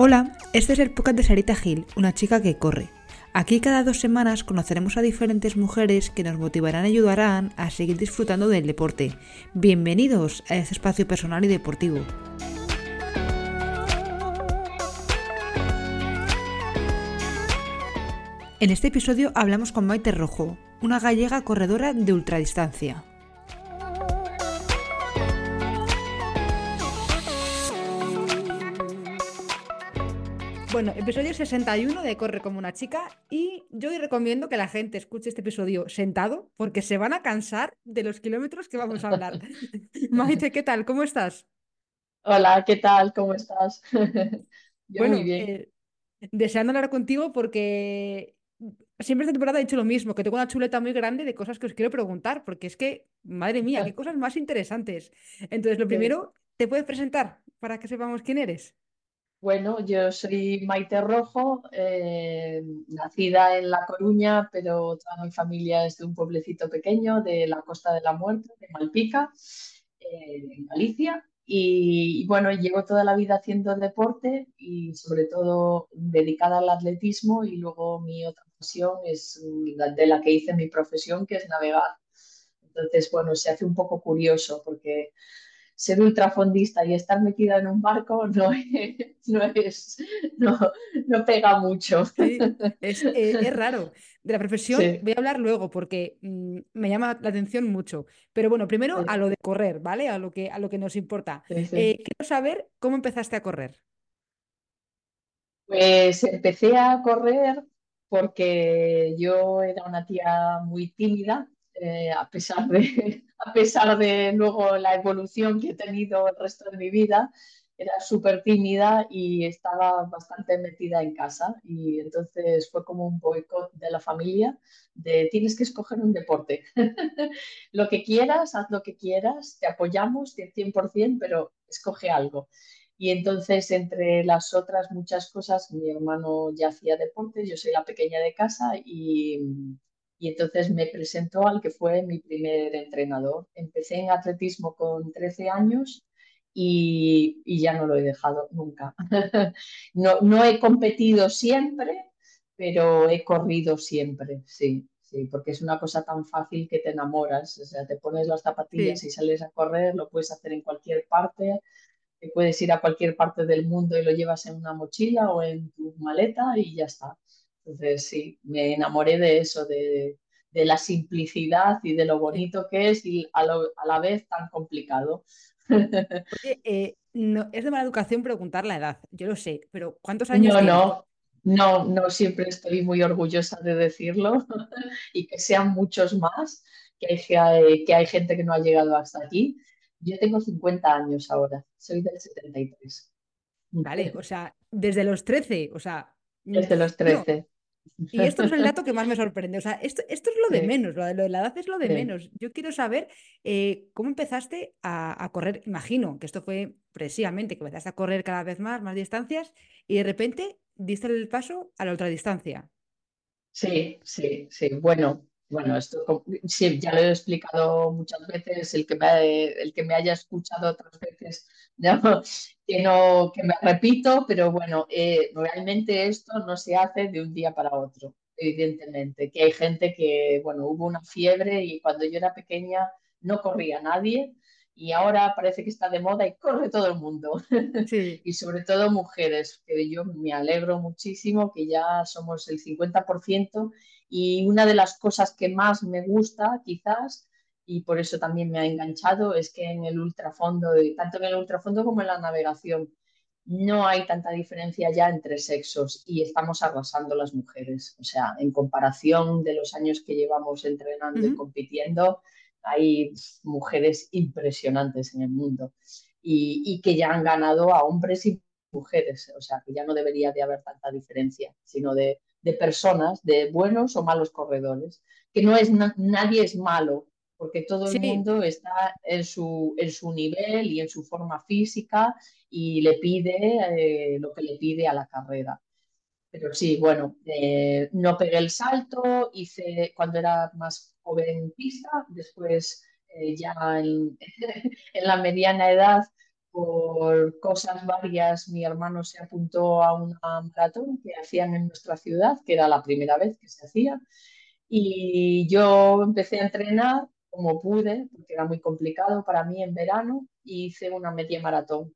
Hola, este es el podcast de Sarita Gil, una chica que corre. Aquí cada dos semanas conoceremos a diferentes mujeres que nos motivarán y ayudarán a seguir disfrutando del deporte. Bienvenidos a este espacio personal y deportivo. En este episodio hablamos con Maite Rojo, una gallega corredora de ultradistancia. Bueno, episodio 61 de Corre como una chica y yo recomiendo que la gente escuche este episodio sentado porque se van a cansar de los kilómetros que vamos a hablar. Maite, ¿qué tal? ¿Cómo estás? Hola, ¿qué tal? ¿Cómo estás? Yo Bueno, muy bien. eh, deseando hablar contigo porque siempre esta temporada he dicho lo mismo, que tengo una chuleta muy grande de cosas que os quiero preguntar porque es que, madre mía, qué cosas más interesantes. Entonces, lo primero, ¿te puedes presentar para que sepamos quién eres? Bueno, yo soy Maite Rojo, eh, nacida en La Coruña, pero toda mi familia es de un pueblecito pequeño de la Costa de la Muerte, de Malpica, eh, en Galicia. Y, y bueno, llevo toda la vida haciendo deporte y sobre todo dedicada al atletismo y luego mi otra pasión es de la que hice mi profesión, que es navegar. Entonces, bueno, se hace un poco curioso porque ser ultrafondista y estar metida en un barco no es, no es, no, no pega mucho. Sí, es, eh, es raro. De la profesión Sí, voy a hablar luego porque mm, me llama la atención mucho. Pero bueno, primero a lo de correr, ¿vale? A lo que, a lo que nos importa. Eh, quiero saber cómo empezaste a correr. Pues empecé a correr porque yo era una tía muy tímida, eh, a pesar de, a pesar de luego la evolución que he tenido el resto de mi vida, era súper tímida y estaba bastante metida en casa. Y entonces fue como un boicot de la familia de tienes que escoger un deporte. Lo que quieras, haz lo que quieras, te apoyamos 100%, pero escoge algo. Y entonces, entre las otras muchas cosas, mi hermano ya hacía deporte, yo soy la pequeña de casa y, y entonces me presentó al que fue mi primer entrenador. Empecé en atletismo con 13 años y, y ya no lo he dejado nunca. No, no he competido siempre, pero he corrido siempre, sí. Sí, porque es una cosa tan fácil que te enamoras. O sea, te pones las zapatillas Sí. y sales a correr, lo puedes hacer en cualquier parte que puedes ir a cualquier parte del mundo y lo llevas en una mochila o en tu maleta y ya está. Entonces, sí, me enamoré de eso, de, de la simplicidad y de lo bonito que es y a, lo- a la vez tan complicado. Oye, eh, no, es de mala educación preguntar la edad, yo lo sé, pero ¿cuántos años No, tienes? no, no, no siempre estoy muy orgullosa de decirlo y que sean muchos más, que hay, que hay, gente que no ha llegado hasta aquí. Yo tengo 50 años ahora, soy del 73, Vale, o sea, desde los 13, o sea, desde los bueno, 13. Y esto es el dato que más me sorprende. O sea, esto, esto es lo de Sí, menos, lo de, lo de la edad es lo de sí. menos. Yo quiero saber eh, cómo empezaste a, a correr. Imagino que esto fue precisamente que empezaste a correr cada vez más, más distancias, y de repente diste el paso a la ultradistancia. Sí, sí, sí. Bueno, bueno, esto sí, ya lo he explicado muchas veces. El que me, el que me haya escuchado otras veces, que no, que me repito, pero bueno, eh, realmente esto no se hace de un día para otro, evidentemente. Que hay gente que, bueno, hubo una fiebre y cuando yo era pequeña no corría nadie y ahora parece que está de moda y corre todo el mundo. Sí. y sobre todo mujeres, que yo me alegro muchísimo que ya somos el 50% y una de las cosas que más me gusta quizás y por eso también me ha enganchado es que en el ultrafondo, tanto en el ultrafondo como en la navegación, no hay tanta diferencia ya entre sexos y estamos arrasando las mujeres. O sea, en comparación de los años que llevamos entrenando y compitiendo, hay mujeres impresionantes en el mundo y, y que ya han ganado a hombres y mujeres. O sea, que ya no debería de haber tanta diferencia, sino de, de personas, de buenos o malos corredores. Que no es na nadie es malo, porque todo el Sí, mundo está en su, en su nivel y en su forma física y le pide eh, lo que le pide a la carrera. Pero sí, bueno, eh, no pegué el salto, hice cuando era más joven pista, después eh, ya en, en, la mediana edad por cosas varias, mi hermano se apuntó a una maratón que hacían en nuestra ciudad, que era la primera vez que se hacía. Y yo empecé a entrenar como pude, porque era muy complicado para mí en verano, y hice una media maratón.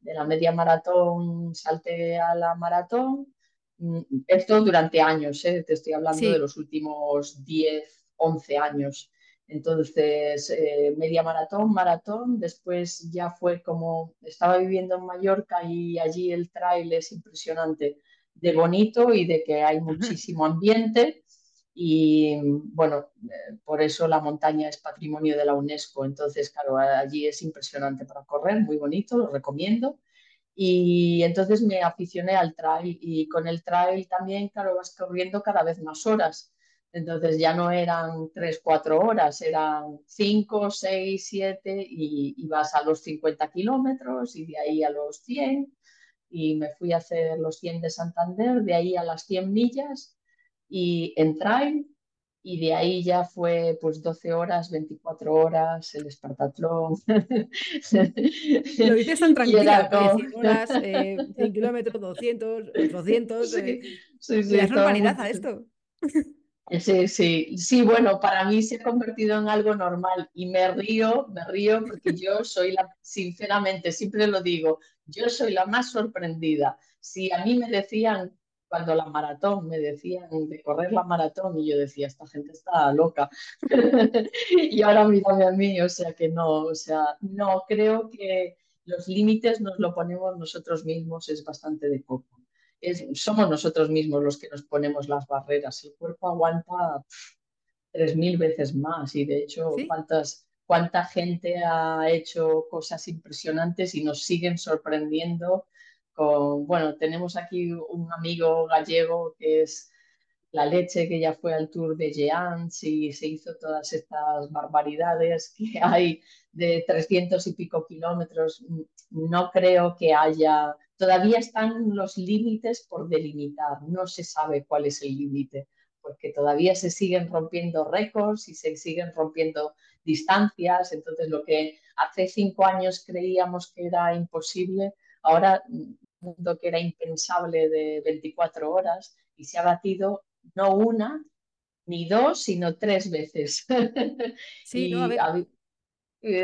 De la media maratón salté a la maratón. Mm, esto durante años, ¿eh? te estoy hablando de los últimos 10, 11 años. Entonces, eh, media maratón, maratón, después ya fue como, estaba viviendo en Mallorca y allí el trail es impresionante, de bonito y de que hay muchísimo ambiente y bueno, eh, por eso la montaña es patrimonio de la UNESCO, entonces claro, allí es impresionante para correr, muy bonito, lo recomiendo. Y entonces me aficioné al trail y con el trail también, claro, vas corriendo cada vez más horas. Entonces ya no eran tres, cuatro horas, eran cinco, seis, siete y, vas a los 50 kilómetros y de ahí a los 100 y me fui a hacer los 100 de Santander, de ahí a las 100 millas y en trail y de ahí ya fue pues 12 horas, 24 horas, el Espartatlón. Lo dices tan tranquila, 100 horas, 100 eh, kilómetros, 200, 800, sí, eh, sí, sí, normalidad a esto. Sí, sí, sí, bueno, para mí se ha convertido en algo normal y me río, me río porque yo soy la, sinceramente, siempre lo digo, yo soy la más sorprendida. Si a mí me decían, cuando la maratón, me decían de correr la maratón y yo decía, esta gente está loca. y ahora mírame a mí, o sea que no, o sea, no, creo que los límites nos lo ponemos nosotros mismos, es bastante de poco somos nosotros mismos los que nos ponemos las barreras. El cuerpo aguanta tres mil veces más y de hecho, ¿cuántas, cuánta gente ha hecho cosas impresionantes y nos siguen sorprendiendo bueno, tenemos aquí un amigo gallego que es la leche que ya fue al tour de Jeans y se hizo todas estas barbaridades que hay de 300 y pico kilómetros. No creo que haya Todavía están los límites por delimitar, no se sabe cuál es el límite, porque todavía se siguen rompiendo récords y se siguen rompiendo distancias. Entonces, lo que hace cinco años creíamos que era imposible, ahora mundo que era impensable de 24 horas y se ha batido no una ni dos, sino tres veces. Sí, no,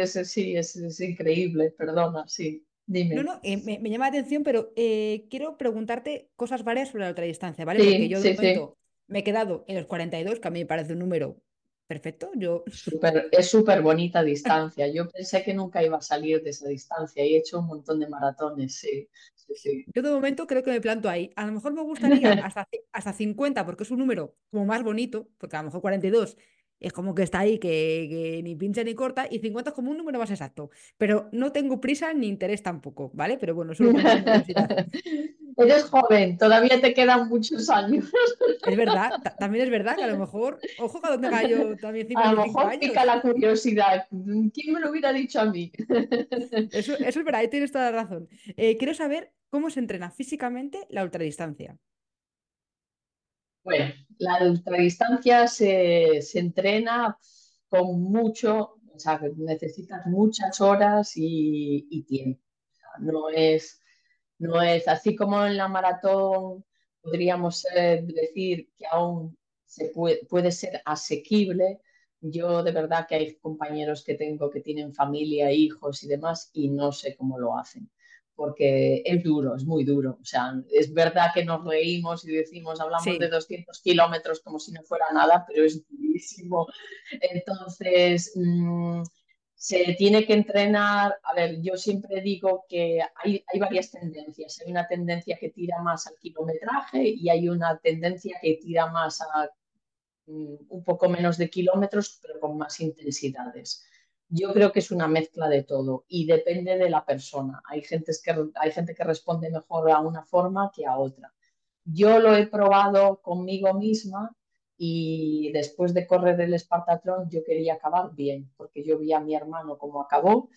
sí, es increíble, perdona, sí. No, no, eh, me, llama la atención, pero eh, quiero preguntarte cosas varias sobre la ultradistancia, ¿vale? Porque yo de momento me he quedado en los 42, que a mí me parece un número perfecto. Yo... es súper bonita distancia. Yo pensé que nunca iba a salir de esa distancia y he hecho un montón de maratones, sí. sí, Yo de momento creo que me planto ahí. A lo mejor me gustaría hasta, hasta 50, porque es un número como más bonito, porque a lo mejor 42 es como que está ahí, que, ni pincha ni corta, y 50 es como un número más exacto. Pero no tengo prisa ni interés tampoco, ¿vale? Pero bueno, solo Eres joven, todavía te quedan muchos años. Es verdad, también es verdad que a lo mejor, ojo que donde yo también A lo mejor pica la curiosidad. ¿Quién me lo hubiera dicho a mí? Eso, es verdad, ahí tienes toda la razón. Eh, quiero saber cómo se entrena físicamente la ultradistancia. Bueno, la ultradistancia se, se entrena con mucho, o sea, necesitas muchas horas y, tiempo. no, es, no es así como en la maratón podríamos eh, decir que aún se puede, puede ser asequible. Yo de verdad que hay compañeros que tengo que tienen familia, hijos y demás y no sé cómo lo hacen porque es duro, es muy duro. O sea, es verdad que nos reímos y decimos, hablamos de 200 kilómetros como si no fuera nada, pero es durísimo. Entonces, mm, se tiene que entrenar. A ver, yo siempre digo que hay, hay, varias tendencias. Hay una tendencia que tira más al kilometraje y hay una tendencia que tira más a mm, un poco menos de kilómetros, pero con más intensidades. Yo creo que es una mezcla de todo y depende de la persona. Hay gente que, hay gente que responde mejor a una forma que a otra. Yo lo he probado conmigo misma y después de correr el Espartatrón yo quería acabar bien, porque yo vi a mi hermano cómo acabó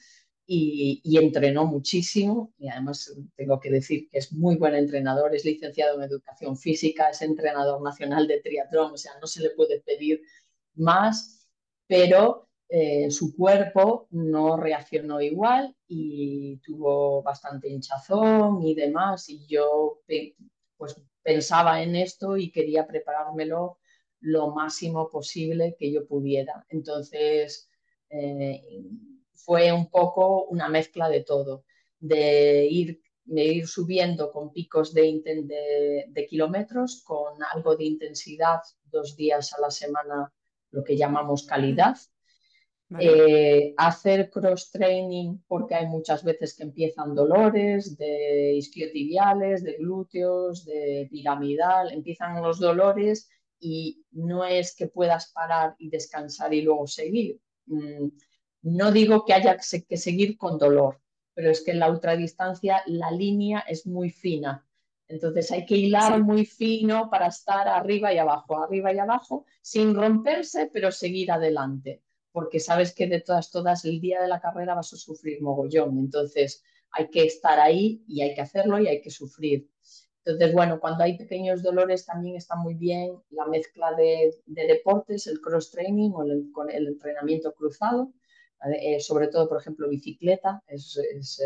y, y, entrenó muchísimo y además tengo que decir que es muy buen entrenador, es licenciado en educación física, es entrenador nacional de triatlón, o sea, no se le puede pedir más, pero eh, su cuerpo no reaccionó igual y tuvo bastante hinchazón y demás. Y yo pues pensaba en esto y quería preparármelo lo máximo posible que yo pudiera. Entonces, eh, fue un poco una mezcla de todo, de ir, de ir subiendo con picos de, de, kilómetros, con algo de intensidad, dos días a la semana, lo que llamamos calidad. Eh, hacer cross-training porque hay muchas veces que empiezan dolores de isquiotibiales, de glúteos, de piramidal, empiezan los dolores y no es que puedas parar y descansar y luego seguir. Mm, no digo que haya que seguir con dolor, pero es que en la ultradistancia la línea es muy fina. Entonces hay que hilar muy fino para estar arriba y abajo, arriba y abajo, sin romperse, pero seguir adelante, porque sabes que de todas, todas, el día de la carrera vas a sufrir mogollón. Entonces hay que estar ahí y hay que hacerlo y hay que sufrir. Entonces, bueno, cuando hay pequeños dolores también está muy bien la mezcla de, deportes, el cross-training o el, el, entrenamiento cruzado, eh, sobre todo, por ejemplo, bicicleta, es,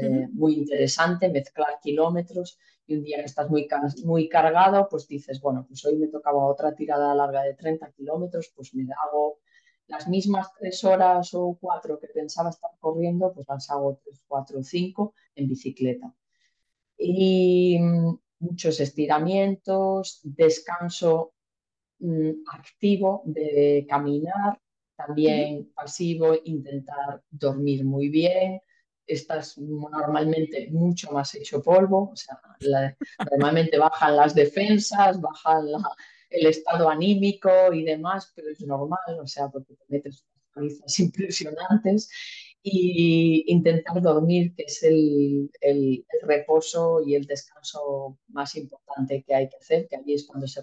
eh, muy interesante mezclar kilómetros y un día que estás muy, muy cargado, pues dices, bueno, pues hoy me tocaba otra tirada larga de 30 kilómetros, pues me hago las mismas tres horas o cuatro que pensaba estar corriendo, pues las hago tres, cuatro o cinco en bicicleta. Y mm, muchos estiramientos, descanso mm, activo de caminar, también pasivo, intentar dormir muy bien. Estás normalmente mucho más hecho polvo, o sea, normalmente bajan las defensas, bajan el estado anímico y demás, pero es normal, o sea, porque te metes unas palizas impresionantes y intentar dormir, que es el, el, reposo y el descanso más importante que hay que hacer, que allí es cuando se,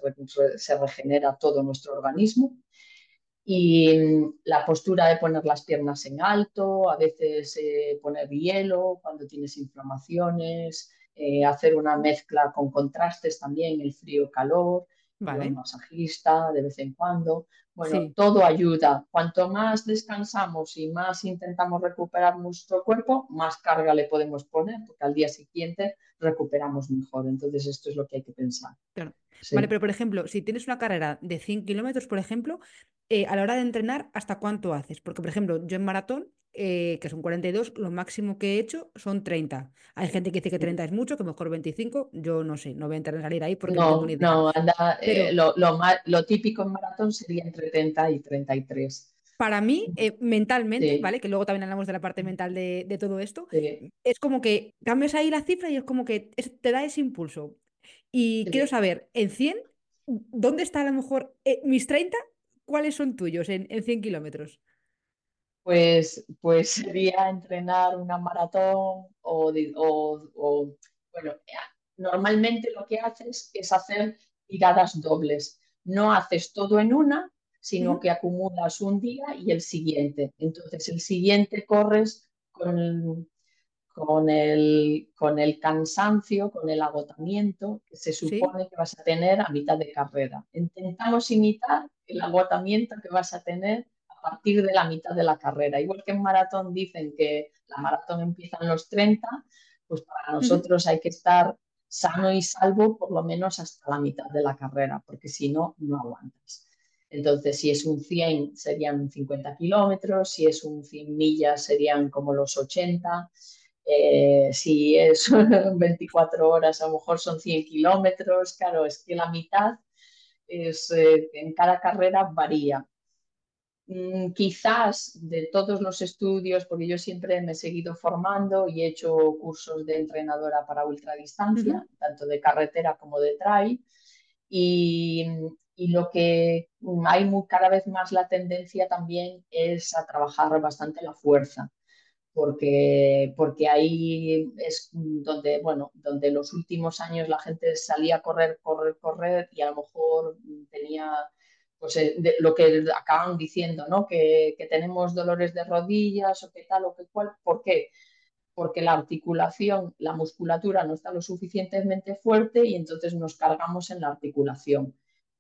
se regenera todo nuestro organismo. Y mm, la postura de poner las piernas en alto, a veces eh, poner hielo cuando tienes inflamaciones, eh, hacer una mezcla con contrastes también, el frío-calor, vale. masajista de vez en cuando. Bueno, todo ayuda. Cuanto más descansamos y más intentamos recuperar nuestro cuerpo, más carga le podemos poner, porque al día siguiente recuperamos mejor. Entonces, esto es lo que hay que pensar. Claro. Vale, pero por ejemplo, si tienes una carrera de 100 kilómetros, por ejemplo, eh, a la hora de entrenar, ¿hasta cuánto haces? Porque, por ejemplo, yo en maratón, eh, que son 42, lo máximo que he hecho son 30. Hay gente que dice que 30 es mucho, que mejor 25. Yo no sé, no voy a entrar salir ahí porque no, tengo ni idea. No, anda, eh, lo, lo, típico en maratón sería entre 30 y 33 para mí, mentalmente, ¿vale? Que luego también hablamos de la parte mental de, todo esto, es como que cambias ahí la cifra y es como que te da ese impulso. Y quiero saber, en 100, ¿dónde está a lo mejor mis 30 ¿cuáles son tuyos en, 100 kilómetros? Pues, pues sería entrenar una maratón o, bueno, normalmente lo que haces es hacer tiradas dobles. No haces todo en una, sino que acumulas un día y el siguiente. Entonces el siguiente corres con, con, el, con el cansancio, con el agotamiento que se supone que vas a tener a mitad de carrera. Intentamos imitar el agotamiento que vas a tener a partir de la mitad de la carrera. Igual que en maratón dicen que la maratón empieza en los 30, pues para nosotros hay que estar sano y salvo por lo menos hasta la mitad de la carrera, porque si no, no aguantas. Entonces, si es un 100, serían 50 kilómetros, si es un 100 millas, serían como los 80. Eh, si es 24 horas, a lo mejor son 100 kilómetros. Claro, es que la mitad es, eh, en cada carrera varía. Mm, quizás de todos los estudios, porque yo siempre me he seguido formando y he hecho cursos de entrenadora para ultradistancia, tanto de carretera como de trail, y, y lo que hay muy, cada vez más la tendencia también es a trabajar bastante la fuerza porque, porque ahí es donde, bueno, donde los últimos años la gente salía a correr, correr, correr y a lo mejor tenía pues, eh, lo que acaban diciendo, ¿no? Que, que, tenemos dolores de rodillas o qué tal o qué cual. ¿Por qué? Porque la articulación, la musculatura no está lo suficientemente fuerte y entonces nos cargamos en la articulación.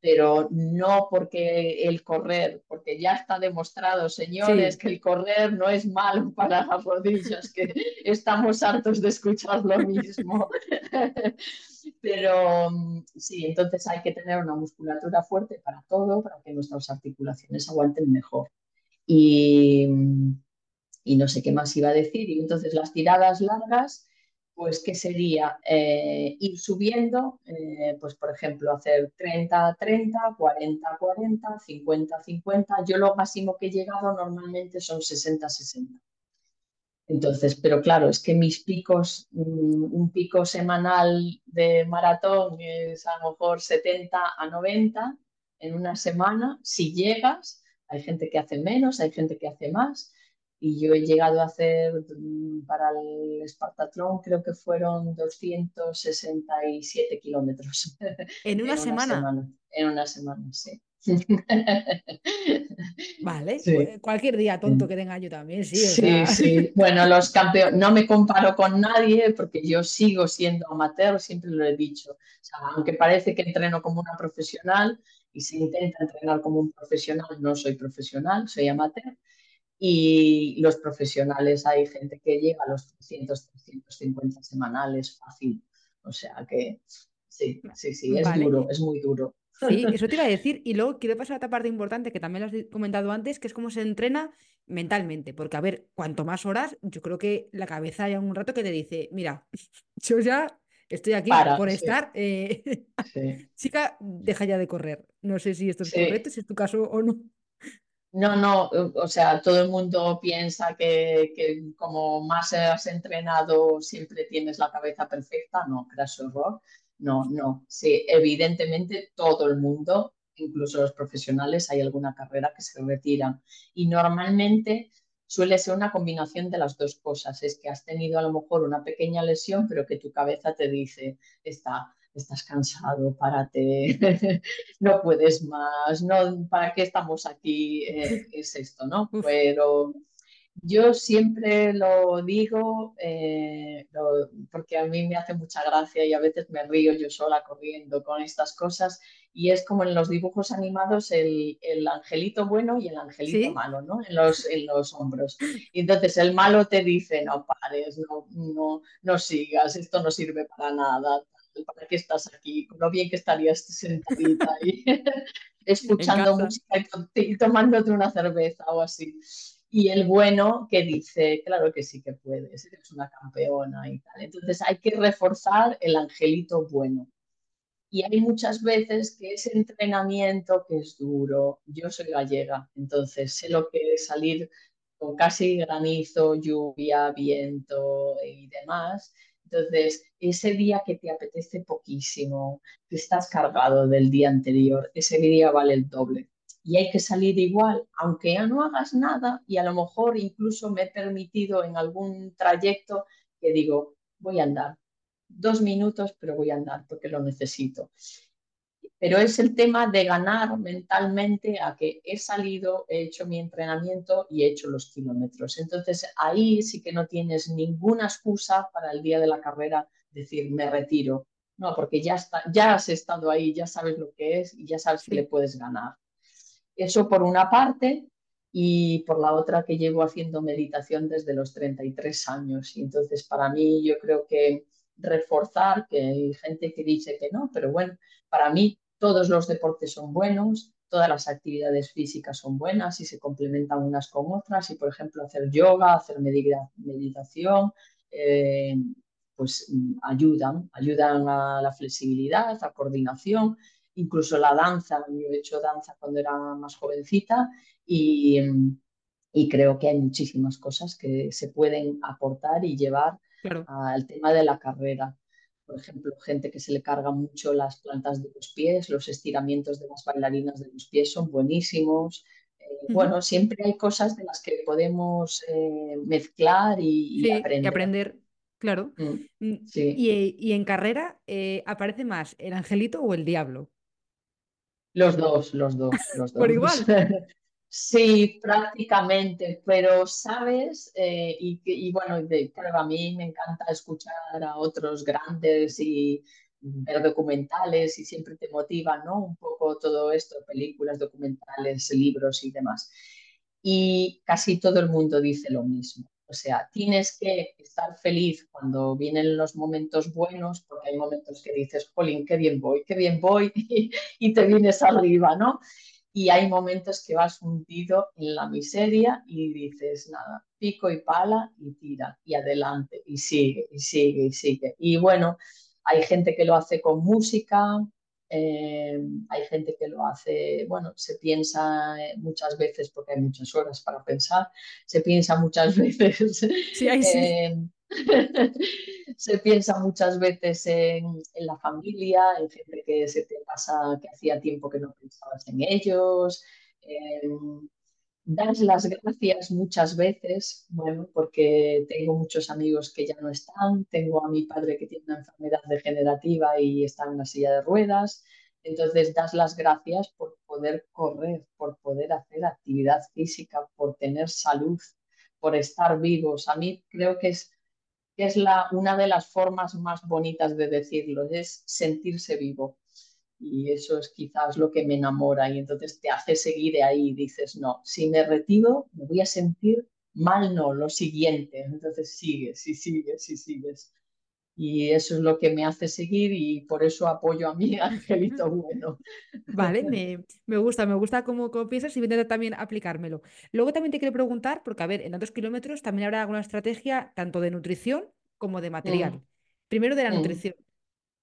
Pero no porque el correr, porque ya está demostrado, señores, que el correr no es malo para las rodillas, que estamos hartos de escuchar lo mismo. pero sí, entonces hay que tener una musculatura fuerte para todo, para que nuestras articulaciones aguanten mejor. Y, y no sé qué más iba a decir. Y entonces las tiradas largas pues que sería eh, ir subiendo, eh, pues por ejemplo, hacer 30, 30, 40, 40, 50, 50. Yo lo máximo que he llegado normalmente son 60, 60. Entonces, pero claro, es que mis picos, mm, un pico semanal de maratón es a lo mejor 70 a 90 en una semana. Si llegas, hay gente que hace menos, hay gente que hace más y yo he llegado a hacer mm, para el Espartatlón, creo que fueron 267 kilómetros. ¿En una, semana? En una semana, sí. Vale, pues, cualquier día tonto que tenga yo también, sí. sí, sí. Bueno, los campeones, no me comparo con nadie porque yo sigo siendo amateur, siempre lo he dicho. aunque parece que entreno como una profesional y se intenta entrenar como un profesional, no soy profesional, soy amateur y los profesionales hay gente que llega a los 300, 350 semanales fácil. O sea que sí, sí, sí, es duro, es muy duro. Sí, eso te iba a decir. Y luego quiero pasar a otra parte importante que también lo has comentado antes, que es cómo se entrena mentalmente. Porque, a ver, cuanto más horas, yo creo que la cabeza hay un rato que te dice, mira, yo ya estoy aquí por estar. Eh, chica, deja ya de correr. No sé si esto es correcto, si es tu caso o no. No, no, o sea, todo el mundo piensa que, como más has entrenado siempre tienes la cabeza perfecta. No, craso error. No, no. Sí, evidentemente todo el mundo, incluso los profesionales, hay alguna carrera que se retiran. Y normalmente suele ser una combinación de las dos cosas. Es que has tenido a lo mejor una pequeña lesión, pero que tu cabeza te dice, está estás cansado, párate, no puedes más, no, ¿para qué estamos aquí? Eh, es esto, ¿no? Pero yo siempre lo digo eh, porque a mí me hace mucha gracia y a veces me río yo sola corriendo con estas cosas y es como en los dibujos animados el, angelito bueno y el angelito malo, ¿no? En los, en los hombros. Y entonces el malo te dice, no pares, no, no, no sigas, esto no sirve para nada, ¿para qué estás aquí? Lo bien que estarías sentadita ahí escuchando música y, tomándote una cerveza o así. Y el bueno que dice, claro que sí que puedes, eres una campeona y tal. Entonces hay que reforzar el angelito bueno. Y hay muchas veces que ese entrenamiento que es duro, yo soy gallega, entonces sé lo que es salir con casi granizo, lluvia, viento y demás, entonces, ese día que te apetece poquísimo, que estás cargado del día anterior, ese día vale el doble. Y hay que salir igual, aunque ya no hagas nada y a lo mejor incluso me he permitido en algún trayecto que digo, voy a andar dos minutos, pero voy a andar porque lo necesito pero es el tema de ganar mentalmente a que he salido, he hecho mi entrenamiento y he hecho los kilómetros. Entonces ahí sí que no tienes ninguna excusa para el día de la carrera decir me retiro. No, porque ya, está, ya has estado ahí, ya sabes lo que es y ya sabes que le puedes ganar. Eso por una parte y por la otra que llevo haciendo meditación desde los 33 años. Y entonces para mí yo creo que reforzar, que hay gente que dice que no, pero bueno, para mí todos los deportes son buenos, todas las actividades físicas son buenas y se complementan unas con otras. Y, por ejemplo, hacer yoga, hacer meditación, eh, pues ayudan, ayudan a la flexibilidad, a coordinación, incluso la danza. Yo he hecho danza cuando era más jovencita y, y creo que hay muchísimas cosas que se pueden aportar y llevar al tema de la carrera por ejemplo, gente que se le carga mucho las plantas de los pies, los estiramientos de las bailarinas de los pies son buenísimos. Eh, bueno, siempre hay cosas de las que podemos eh, mezclar y, aprender. Y aprender, claro. Mm, mm, y, en carrera eh, aparece más el angelito o el diablo? Los dos, los dos, los dos. Por igual. Sí, prácticamente, pero sabes, eh, y, bueno, de, a mí me encanta escuchar a otros grandes y ver documentales y siempre te motiva, ¿no? Un poco todo esto, películas, documentales, libros y demás. Y casi todo el mundo dice lo mismo. O sea, tienes que estar feliz cuando vienen los momentos buenos, porque hay momentos que dices, Jolín, qué bien voy, qué bien voy, y, te vienes arriba, ¿no? Y hay momentos que vas hundido en la miseria y dices, nada, pico y pala y tira, y adelante, y sigue, y sigue, y sigue. Y bueno, hay gente que lo hace con música, eh, hay gente que lo hace, bueno, se piensa eh, muchas veces, porque hay muchas horas para pensar, se piensa muchas veces. Sí, ahí sí. se piensa muchas veces en, la familia, en gente que se te pasa, que hacía tiempo que no pensabas en ellos. Eh, das las gracias muchas veces, bueno, porque tengo muchos amigos que ya no están, tengo a mi padre que tiene una enfermedad degenerativa y está en una silla de ruedas, entonces das las gracias por poder correr, por poder hacer actividad física, por tener salud, por estar vivos. A mí creo que es, es la, una de las formas más bonitas de decirlo, es sentirse vivo y eso es quizás lo que me enamora y entonces te hace seguir ahí dices, no, si me retiro me voy a sentir mal, no, lo siguiente, entonces sigues y sigues y sigues. Y eso es lo que me hace seguir y por eso apoyo a mi angelito bueno. Vale, me, me gusta, me gusta cómo, cómo piensas y voy a también aplicármelo. Luego también te quiero preguntar, porque a ver, en tantos kilómetros también habrá alguna estrategia tanto de nutrición como de material. Mm, Primero de la mm. nutrición.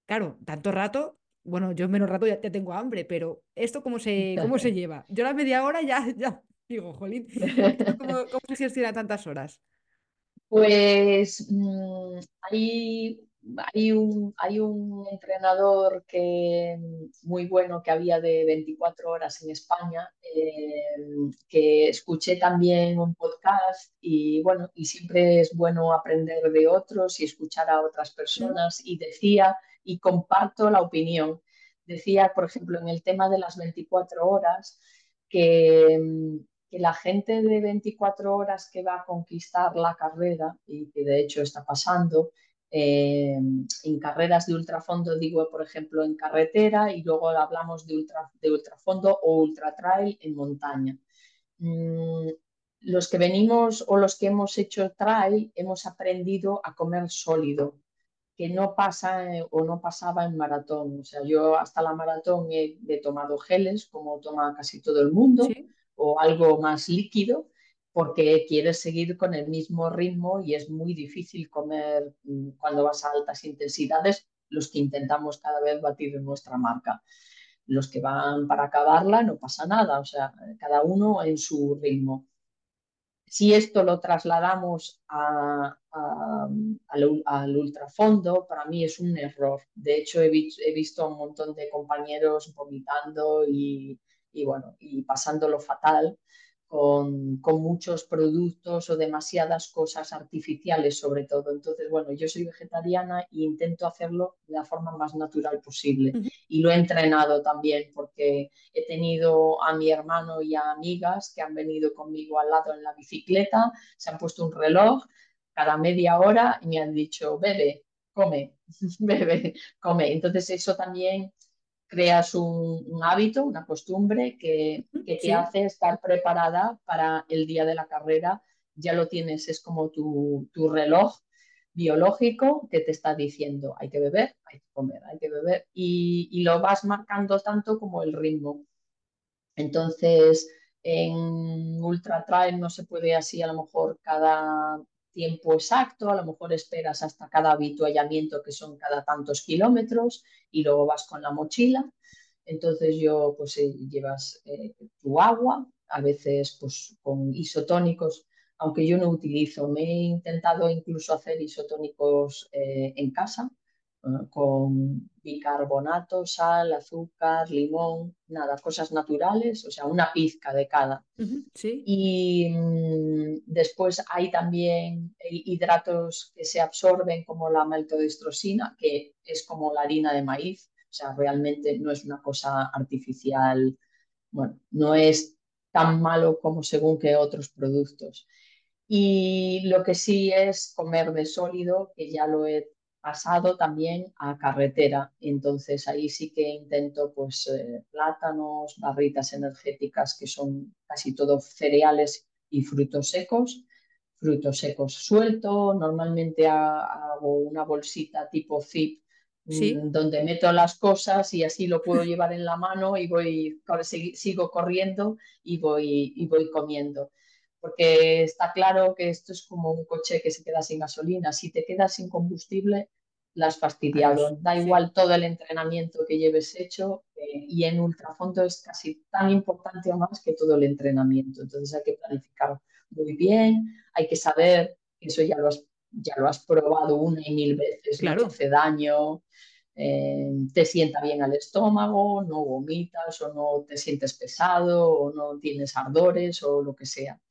Claro, tanto rato bueno, yo menos rato ya, tengo hambre, pero ¿esto cómo se, cómo se lleva? Yo a la media hora ya, ya digo, jolín, cómo, cómo se tantas horas? Pues mm, hay, hay, un, hay un entrenador que, muy bueno que había de 24 horas en España, eh, que escuché también un podcast y bueno, y siempre es bueno aprender de otros y escuchar a otras personas y decía y comparto la opinión. Decía, por ejemplo, en el tema de las 24 horas, que, que la gente de 24 horas que va a conquistar la carrera, y que de hecho está pasando, eh, en carreras de ultrafondo, digo, por ejemplo, en carretera, y luego hablamos de, ultra, de ultrafondo o ultra trail en montaña. Mm, los que venimos o los que hemos hecho trail hemos aprendido a comer sólido, que no pasa o no pasaba en maratón. O sea, yo hasta la maratón he, tomado geles, como toma casi todo el mundo, o algo más líquido, porque quieres seguir con el mismo ritmo y es muy difícil comer mm, cuando vas a altas intensidades, los que intentamos cada vez batir en nuestra marca. Los que van para acabarla no pasa nada, o sea, cada uno en su ritmo. Si esto lo trasladamos al, ultrafondo, para mí es un error. De hecho, he, visto a un montón de compañeros vomitando y, y, bueno, y pasándolo fatal con, muchos productos o demasiadas cosas artificiales sobre todo. Entonces, bueno, yo soy vegetariana e intento hacerlo de la forma más natural posible. Y lo he entrenado también porque he tenido a mi hermano y a amigas que han venido conmigo al lado en la bicicleta, se han puesto un reloj cada media hora y me han dicho, bebe, come, bebe, come. Entonces eso también creas un, hábito, una costumbre que, te hace estar preparada para el día de la carrera. Ya lo tienes, es como tu, reloj biológico que te está diciendo hay que beber, hay que comer, hay que beber y, lo vas marcando tanto como el ritmo. Entonces, en ultra trail no se puede así a lo mejor cada tiempo exacto, a lo mejor esperas hasta cada habituallamiento que son cada tantos kilómetros y luego vas con la mochila. Entonces yo pues eh, llevas eh, tu agua, a veces pues con isotónicos, aunque yo no utilizo, me he intentado incluso hacer isotónicos eh, en casa, con bicarbonato, sal, azúcar, limón, nada, cosas naturales, o sea, una pizca de cada. Y mm, después hay también hidratos que se absorben como la maltodextrosina, que es como la harina de maíz, o sea, realmente no es una cosa artificial, bueno, no es tan malo como según que otros productos. Y lo que sí es comer de sólido, que ya lo he pasado también a carretera. Entonces ahí sí que intento pues eh, plátanos, barritas energéticas que son casi todo cereales y frutos secos. Frutos secos suelto, normalmente hago una bolsita tipo zip Sí, mm, donde meto las cosas y así lo puedo llevar en la mano y voy, sigo corriendo y voy, y voy comiendo. Porque está claro que esto es como un coche que se queda sin gasolina. Si te quedas sin combustible, la has fastidiado. Da igual todo el entrenamiento que lleves hecho eh, y en ultrafondo es casi tan importante o más que todo el entrenamiento. Entonces hay que planificar muy bien, hay que saber, eso ya lo has, ya lo has probado una y mil veces, no te Claro. hace daño, eh, te sienta bien al estómago, no vomitas o no te sientes pesado o no tienes ardores o lo que sea.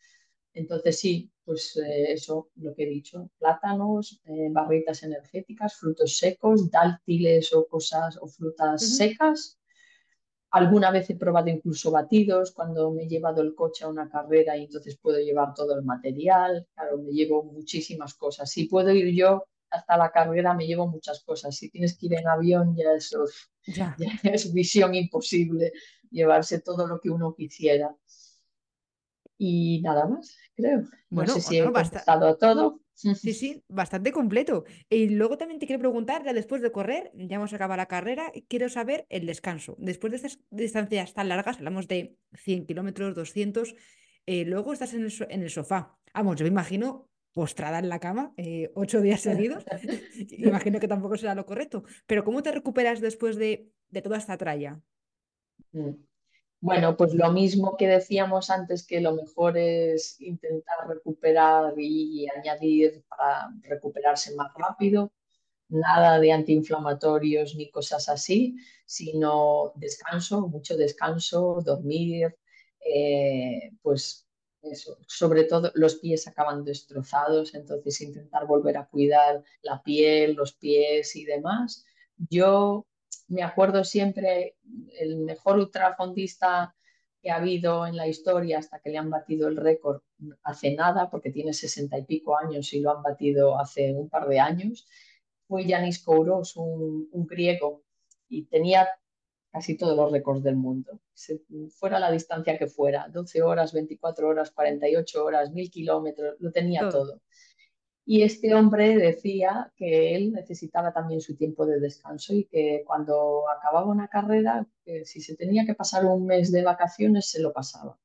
Entonces sí, pues eh, eso, lo que he dicho, plátanos, eh, barritas energéticas, frutos secos, dátiles o cosas o frutas secas. Alguna vez he probado incluso batidos cuando me he llevado el coche a una carrera y entonces puedo llevar todo el material. Claro, me llevo muchísimas cosas. Si puedo ir yo hasta la carrera, me llevo muchas cosas. Si tienes que ir en avión, ya es, Ya. ya es visión imposible llevarse todo lo que uno quisiera. Y nada más, creo. No sé Bueno, si no, he contestado a todo. Sí, sí, bastante completo. Y luego también te quiero preguntar, ya después de correr, ya hemos acabado la carrera, quiero saber el descanso. Después de estas distancias tan largas, hablamos de 100 kilómetros, 200, eh, luego estás en el, so- en el sofá. Vamos, yo me imagino postrada en la cama, eh, ocho días seguidos. Imagino que tampoco será lo correcto. Pero ¿cómo te recuperas después de, de toda esta tralla? Mm. Bueno, pues lo mismo que decíamos antes, que lo mejor es intentar recuperar y añadir para recuperarse más rápido. Nada de antiinflamatorios ni cosas así, sino descanso, mucho descanso, dormir, eh, pues eso, sobre todo los pies acaban destrozados, entonces intentar volver a cuidar la piel, los pies y demás. Yo me acuerdo siempre el mejor ultrafondista que ha habido en la historia hasta que le han batido el récord hace nada, porque tiene sesenta y pico años y lo han batido hace un par de años, fue Yanis Kouros, un, un griego, y tenía casi todos los récords del mundo. Se, fuera la distancia que fuera, 12 horas, 24 horas, 48 horas, 1000 kilómetros, lo tenía Todo. todo. Y este hombre decía que él necesitaba también su tiempo de descanso y que cuando acababa una carrera, que si se tenía que pasar un mes de vacaciones, se lo pasaba.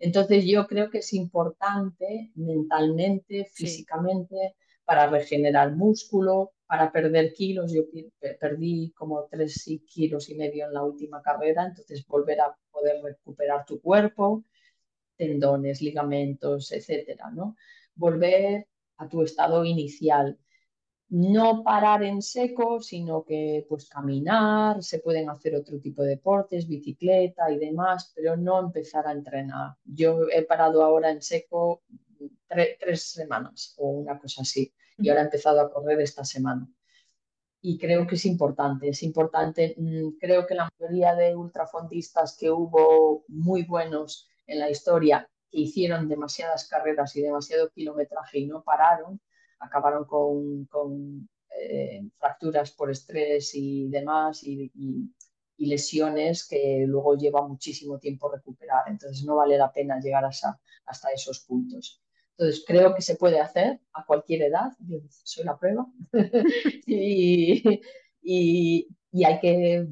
Entonces yo creo que es importante mentalmente, Sí. físicamente, para regenerar músculo, para perder kilos. Yo perdí como tres kilos y medio en la última carrera, entonces volver a poder recuperar tu cuerpo, tendones, ligamentos, etcétera, ¿no? Volver a tu estado inicial no parar en seco, sino que pues caminar, se pueden hacer otro tipo de deportes, bicicleta y demás, pero no empezar a entrenar. Yo he parado ahora en seco tre tres semanas o una cosa así, y ahora he empezado a correr esta semana. Y creo que es importante, es importante, mm, creo que la mayoría de ultrafondistas que hubo muy buenos en la historia, que hicieron demasiadas carreras y demasiado kilometraje y no pararon, acabaron con, con eh, fracturas por estrés y demás y, y, y, lesiones que luego lleva muchísimo tiempo recuperar. Entonces no vale la pena llegar hasta, hasta esos puntos. Entonces creo que se puede hacer a cualquier edad, yo soy la prueba, y, y, hay, que,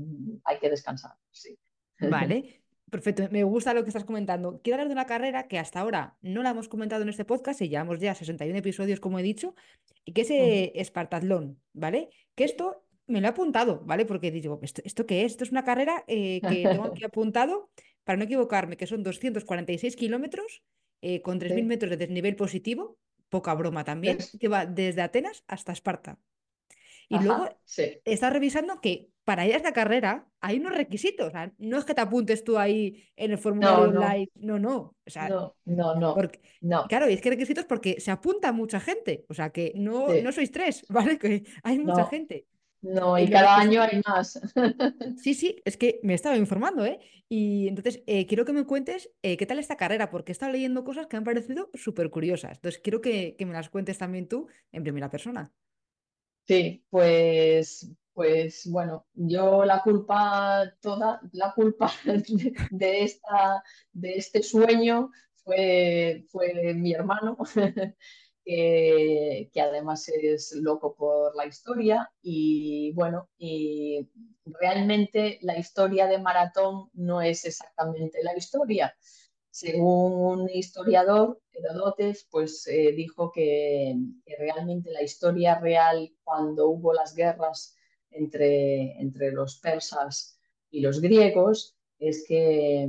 hay que descansar. Sí. Vale, perfecto. Me gusta lo que estás comentando. Quiero hablar de una carrera que hasta ahora no la hemos comentado en este podcast y llevamos ya 61 episodios, como he dicho, y que es Espartatlón, ¿vale? Que esto me lo he apuntado, ¿vale? Porque digo, ¿esto, esto qué es? Esto es una carrera eh, que tengo aquí apuntado, para no equivocarme, que son 246 kilómetros eh, con 3.000 sí. metros de desnivel positivo, poca broma también, Es, que va desde Atenas hasta Esparta. Y luego sí. estás revisando que para ir a esta carrera hay unos requisitos. O sea, no es que te apuntes tú ahí en el formulario no, online. No, no. O sea, no, no, no, porque, no. claro, y es que requisitos porque se apunta mucha gente. O sea, que no, no sois tres, ¿vale? Que hay mucha gente. no. Y cada año hay más. Sí, sí, es que me estaba informando, ¿eh? Y entonces eh, quiero que me cuentes eh, qué tal esta carrera, porque he estado leyendo cosas que me han parecido súper curiosas. Entonces quiero que, que me las cuentes también tú en primera persona. Sí, pues, pues bueno, yo la culpa, toda la culpa de, esta, de este sueño fue, fue mi hermano, que, que además es loco por la historia y bueno, y realmente la historia de Maratón no es exactamente la historia. Según un historiador, Herodotes, pues eh, dijo que, que, realmente la historia real cuando hubo las guerras entre, entre los persas y los griegos es que,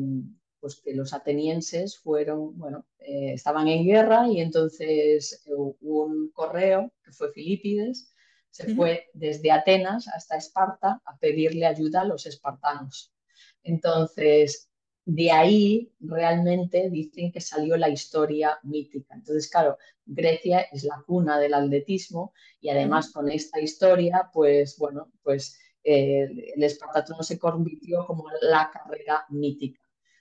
pues que los atenienses fueron, bueno, eh, estaban en guerra y entonces eh, un correo, que fue Filipides, se fue desde Atenas hasta Esparta a pedirle ayuda a los espartanos. Entonces, de ahí realmente dicen que salió la historia mítica. Entonces, claro, Grecia es la cuna del atletismo y además con esta historia, pues bueno, pues eh, el Espartatlón se convirtió como la carrera mítica.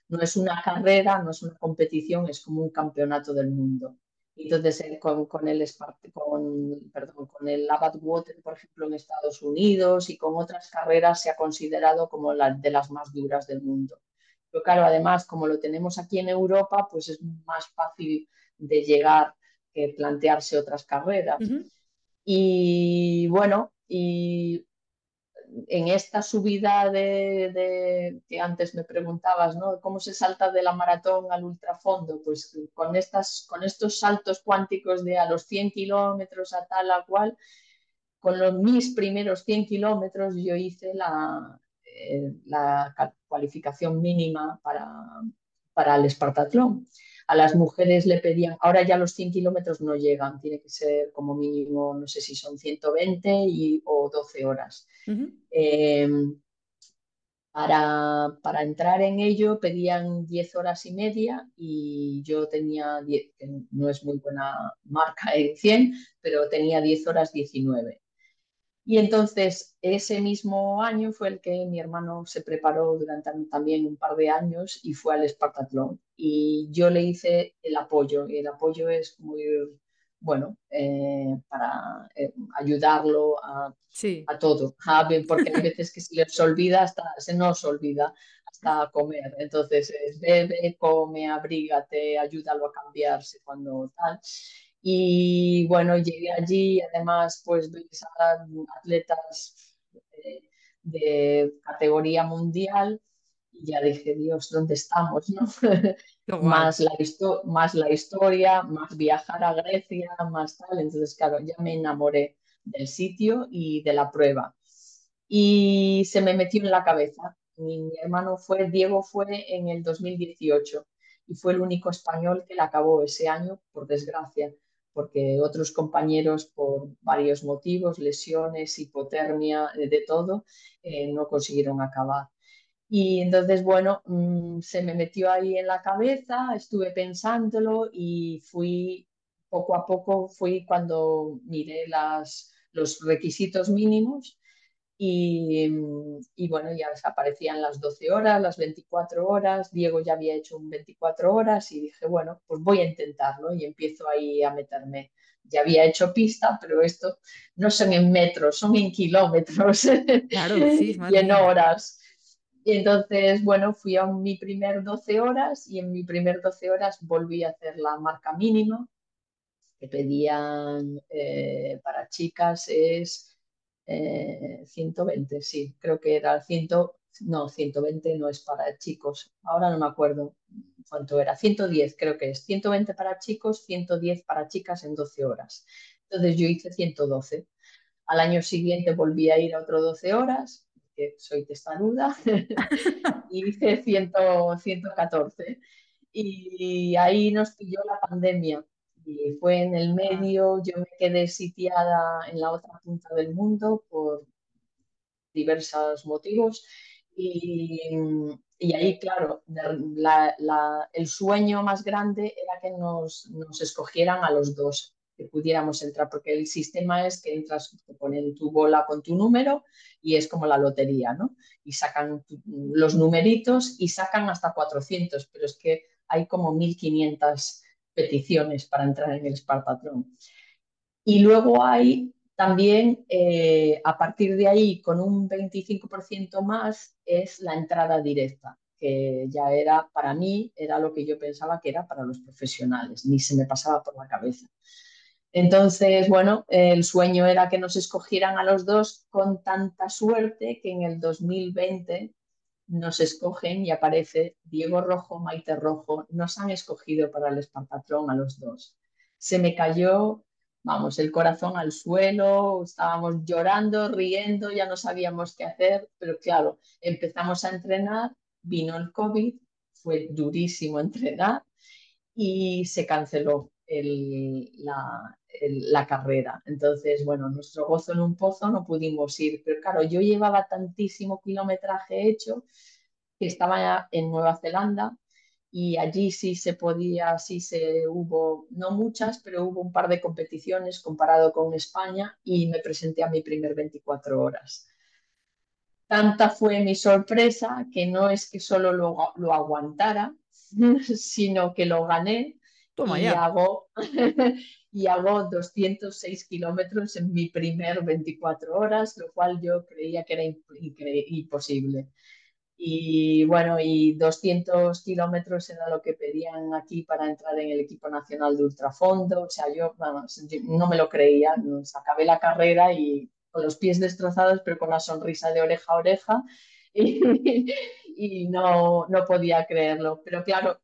No es una carrera, no es una competición, es como un campeonato del mundo. Entonces, eh, con, con, el, con, perdón, con el Water, por ejemplo, en Estados Unidos y con otras carreras se ha considerado como la de las más duras del mundo. Pero claro, además, como lo tenemos aquí en Europa, pues es más fácil de llegar que plantearse otras carreras. Uh -huh. Y bueno, y en esta subida de, de, que antes me preguntabas, ¿no? ¿Cómo se salta de la maratón al ultrafondo? Pues con, estas, con estos saltos cuánticos de a los 100 kilómetros a tal a cual, con los, mis primeros 100 kilómetros yo hice la, eh, la cualificación mínima para, para el Espartatlón. A las mujeres le pedían, ahora ya los 100 kilómetros no llegan, tiene que ser como mínimo, no sé si son 120 y, o 12 horas. Uh -huh. eh, para, para, entrar en ello pedían 10 horas y media y yo tenía, 10, que no es muy buena marca en 100, pero tenía 10 horas 19. Y entonces ese mismo año fue el que mi hermano se preparó durante también un par de años y fue al Espartatlón. Y yo le hice el apoyo, y el apoyo es muy bueno eh, para eh, ayudarlo a, sí. a todo, a, porque hay veces que se les olvida, hasta se nos olvida hasta comer. Entonces es bebe, come, abrígate, ayúdalo a cambiarse cuando tal. Y bueno, llegué allí, además, pues ves a atletas de, de categoría mundial y ya dije, Dios, ¿dónde estamos? ¿no? más, la más la historia, más viajar a Grecia, más tal. Entonces, claro, ya me enamoré del sitio y de la prueba. Y se me metió en la cabeza. Mi, mi hermano fue, Diego fue en el 2018 y fue el único español que la acabó ese año, por desgracia porque otros compañeros por varios motivos, lesiones, hipotermia, de todo, eh, no consiguieron acabar. Y entonces, bueno, mmm, se me metió ahí en la cabeza, estuve pensándolo y fui, poco a poco, fui cuando miré las, los requisitos mínimos y, y, bueno, ya desaparecían las 12 horas, las 24 horas, Diego ya había hecho un 24 horas y dije, bueno, pues voy a intentarlo y empiezo ahí a meterme. Ya había hecho pista, pero esto no son en metros, son en kilómetros claro, sí, y en horas. Y entonces, bueno, fui a mi primer 12 horas y en mi primer 12 horas volví a hacer la marca mínima que pedían eh, para chicas es eh, 120, sí, creo que era el 100, no, 120 no es para chicos, ahora no me acuerdo cuánto era, 110 creo que es, 120 para chicos, 110 para chicas en 12 horas. Entonces yo hice 112. Al año siguiente volví a ir a otro 12 horas, que soy testaruda, y hice 100, 114. Y ahí nos pilló la pandemia y fue en el medio, yo me quedé sitiada en la otra punta del mundo por diversos motivos y, y ahí, claro, la, la, el sueño más grande era que nos, nos, escogieran a los dos, que pudiéramos entrar, porque el sistema es que entras, te ponen tu bola con tu número y es como la lotería, ¿no? Y sacan los numeritos y sacan hasta 400, pero es que hay como 1500 peticiones para entrar en el Spartathlon. Y luego hay También eh, a partir de ahí, con un 25% más, es la entrada directa, que ya era para mí, era lo que yo pensaba que era para los profesionales, ni se me pasaba por la cabeza. Entonces, bueno, el sueño era que nos escogieran a los dos con tanta suerte que en el 2020 nos escogen y aparece Diego Rojo, Maite Rojo, nos han escogido para el Espartatrón a los dos. Se me cayó, vamos, el corazón al suelo, estábamos llorando, riendo, ya no sabíamos qué hacer, pero claro, empezamos a entrenar, vino el COVID, fue durísimo entrenar y se canceló la, la carrera. Entonces, bueno, nuestro gozo en un pozo no pudimos ir, pero claro, yo llevaba tantísimo kilometraje hecho que estaba en Nueva Zelanda y allí sí se podía, sí se hubo, no muchas, pero hubo un par de competiciones comparado con España y me presenté a mi primer 24 horas. Tanta fue mi sorpresa que no es que solo lo, lo aguantara, sino que lo gané y, Hago, y hago 206 kilómetros en mi primer 24 horas, lo cual yo creía que era imposible. Y bueno, y 200 kilómetros era lo que pedían aquí para entrar en el equipo nacional de ultrafondo. O sea, yo, no me lo creía. Nos acabé la carrera y con los pies destrozados, pero con la sonrisa de oreja a oreja. Y, y no, no podía creerlo. Pero claro,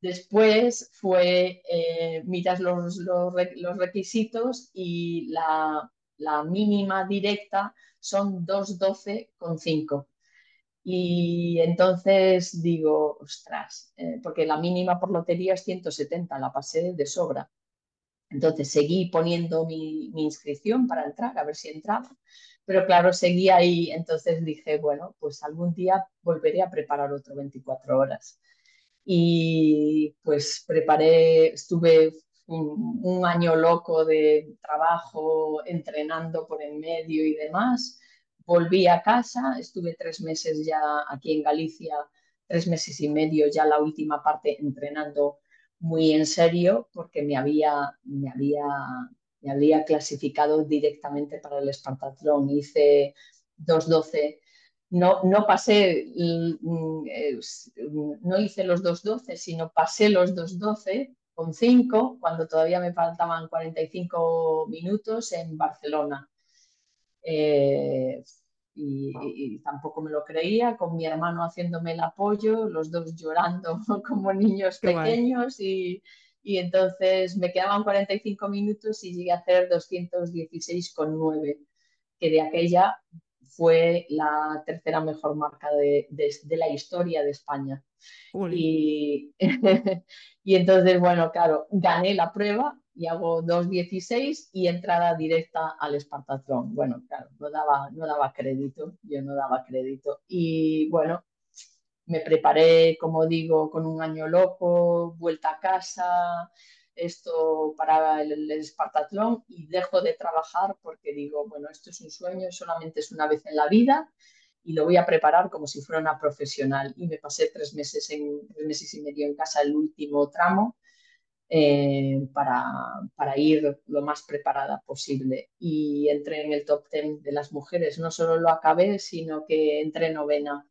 Después fue, eh, miras los, los, requisitos y la, la, mínima directa son 2.12,5. Y entonces digo, ostras, eh, porque la mínima por lotería es 170, la pasé de sobra. Entonces seguí poniendo mi, mi, inscripción para entrar, a ver si entraba. Pero claro, seguí ahí. Entonces dije, bueno, pues algún día volveré a preparar otro 24 horas y pues preparé, estuve un, año loco de trabajo, entrenando por en medio y demás. Volví a casa, estuve tres meses ya aquí en Galicia, tres meses y medio ya la última parte entrenando muy en serio porque me había, me había, me había clasificado directamente para el Espartatlón. Hice 2.12 no, no pasé, mm, no hice los 2.12, sino pasé los 2.12 con 5 cuando todavía me faltaban 45 minutos en Barcelona. Eh, y, tampoco me lo creía, con mi hermano haciéndome el apoyo, los dos llorando como niños pequeños y, y, entonces me quedaban 45 minutos y llegué a hacer 216,9, que de aquella fue la tercera mejor marca de, la historia de España. Y, y, entonces, bueno, claro, gané la prueba y hago 2.16 y entrada directa al Espartatrón. Bueno, claro, no daba, no daba crédito, yo no daba crédito. Y bueno, me preparé, como digo, con un año loco, vuelta a casa, esto para el, Espartatlón y dejo de trabajar porque digo, bueno, esto es un sueño, solamente es una vez en la vida y lo voy a preparar como si fuera una profesional. Y me pasé tres meses, en, tres meses y medio en casa el último tramo eh, para, para, ir lo más preparada posible. Y entré en el top ten de las mujeres. No solo lo acabé, sino que entré novena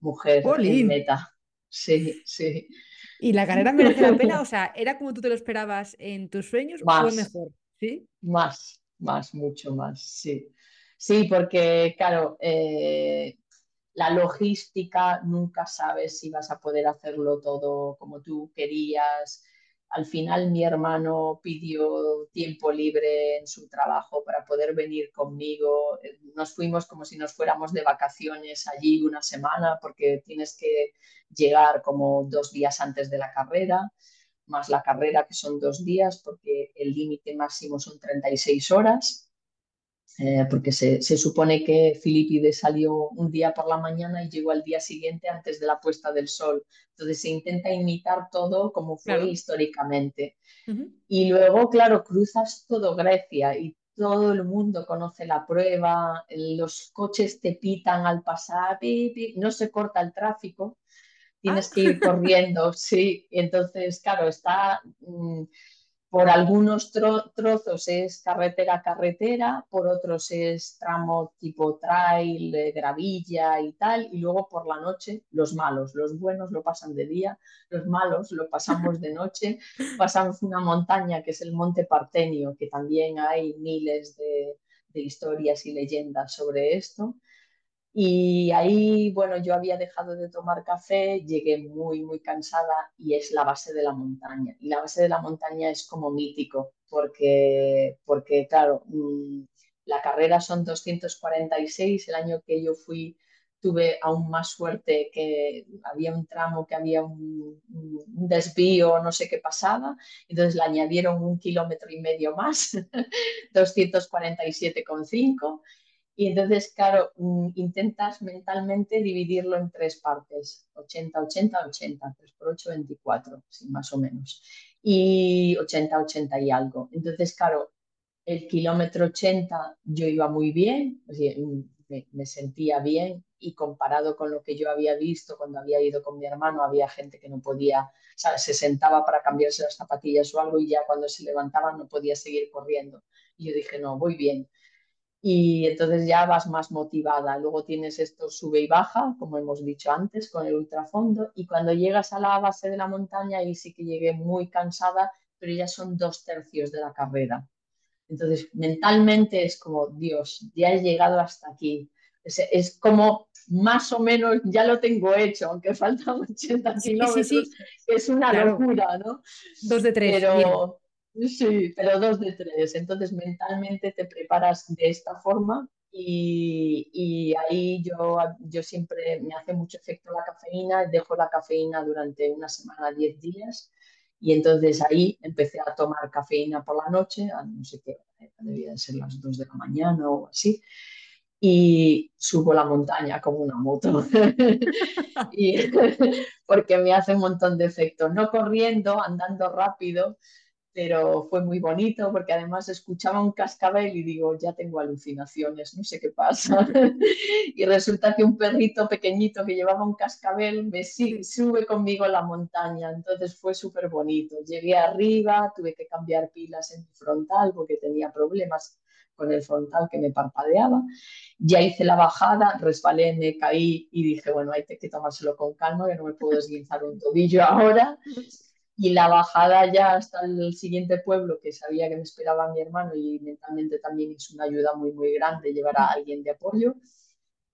mujer en meta. Sí, sí. ¿Y la carrera merece la pena? O sea, ¿era como tú te lo esperabas en tus sueños o fue mejor? ¿Sí? Más, más, mucho más, sí. Sí, porque claro, eh, la logística nunca sabes si vas a poder hacerlo todo como tú querías. Al final mi hermano pidió tiempo libre en su trabajo para poder venir conmigo. Nos fuimos como si nos fuéramos de vacaciones allí una semana porque tienes que llegar como dos días antes de la carrera, más la carrera que son dos días porque el límite máximo son 36 horas. Eh, porque se, supone que Filipides salió un día por la mañana y llegó al día siguiente antes de la puesta del sol. Entonces se intenta imitar todo como fue históricamente. Y luego, claro, cruzas todo Grecia y todo el mundo conoce la prueba, los coches te pitan al pasar, no se corta el tráfico, tienes ah. que ir corriendo, sí. entonces, claro, está... Mm, por algunos trozos es carretera carretera, por otros es tramo tipo trail, gravilla y tal, y luego por la noche los malos, los buenos lo pasan de día, los malos lo pasamos de noche, pasamos una montaña que es el Monte Partenio, que también hay miles de, de historias y leyendas sobre esto. Y ahí, bueno, yo había dejado de tomar café, llegué muy, muy cansada y es la base de la montaña. Y la base de la montaña es como mítico, porque, porque claro, mm, la carrera son 246, el año que yo fui tuve aún más suerte que había un tramo que había un, un desvío, no sé qué pasaba, entonces le añadieron un kilómetro y medio más, 247,5 y entonces, claro, mm, intentas mentalmente dividirlo en tres partes, 80, 80, 80, 3 por 8, 24, sí, más o menos. Y 80, 80 y algo. Entonces, claro, el kilómetro 80 yo iba muy bien, me, me, sentía bien y comparado con lo que yo había visto cuando había ido con mi hermano, había gente que no podía, ¿sabes? se sentaba para cambiarse las zapatillas o algo y ya cuando se levantaban no podía seguir corriendo. Y yo dije, no, voy bien y entonces ya vas más motivada. Luego tienes esto sube y baja, como hemos dicho antes, con el ultrafondo y cuando llegas a la base de la montaña, ahí sí que llegué muy cansada, pero ya son dos tercios de la carrera. Entonces, mentalmente es como, Dios, ya he llegado hasta aquí. Es, como más o menos ya lo tengo hecho, aunque faltan 80 kilómetros, es una locura, ¿no? Dos de tres. Pero, Sí, pero dos de tres. Entonces mentalmente te preparas de esta forma y, y, ahí yo, yo siempre me hace mucho efecto la cafeína, dejo la cafeína durante una semana, diez días. Y entonces ahí empecé a tomar cafeína por la noche, a no sé qué, debían ser las dos de la mañana o así, y subo la montaña como una moto, y, porque me hace un montón de efecto, no corriendo, andando rápido, pero fue muy bonito porque además escuchaba un cascabel y digo, ya tengo alucinaciones, no sé qué pasa. y resulta que un perrito pequeñito que llevaba un cascabel me sube conmigo a la montaña, entonces fue súper bonito. Llegué arriba, tuve que cambiar pilas en mi frontal porque tenía problemas con el frontal que me parpadeaba. Ya hice la bajada, resbalé, me caí y dije, bueno, hay que tomárselo con calma, que no me puedo esguinzar un tobillo ahora y la bajada ya hasta el siguiente pueblo, que sabía que me esperaba mi hermano y mentalmente también es una ayuda muy, muy grande llevar a alguien de apoyo,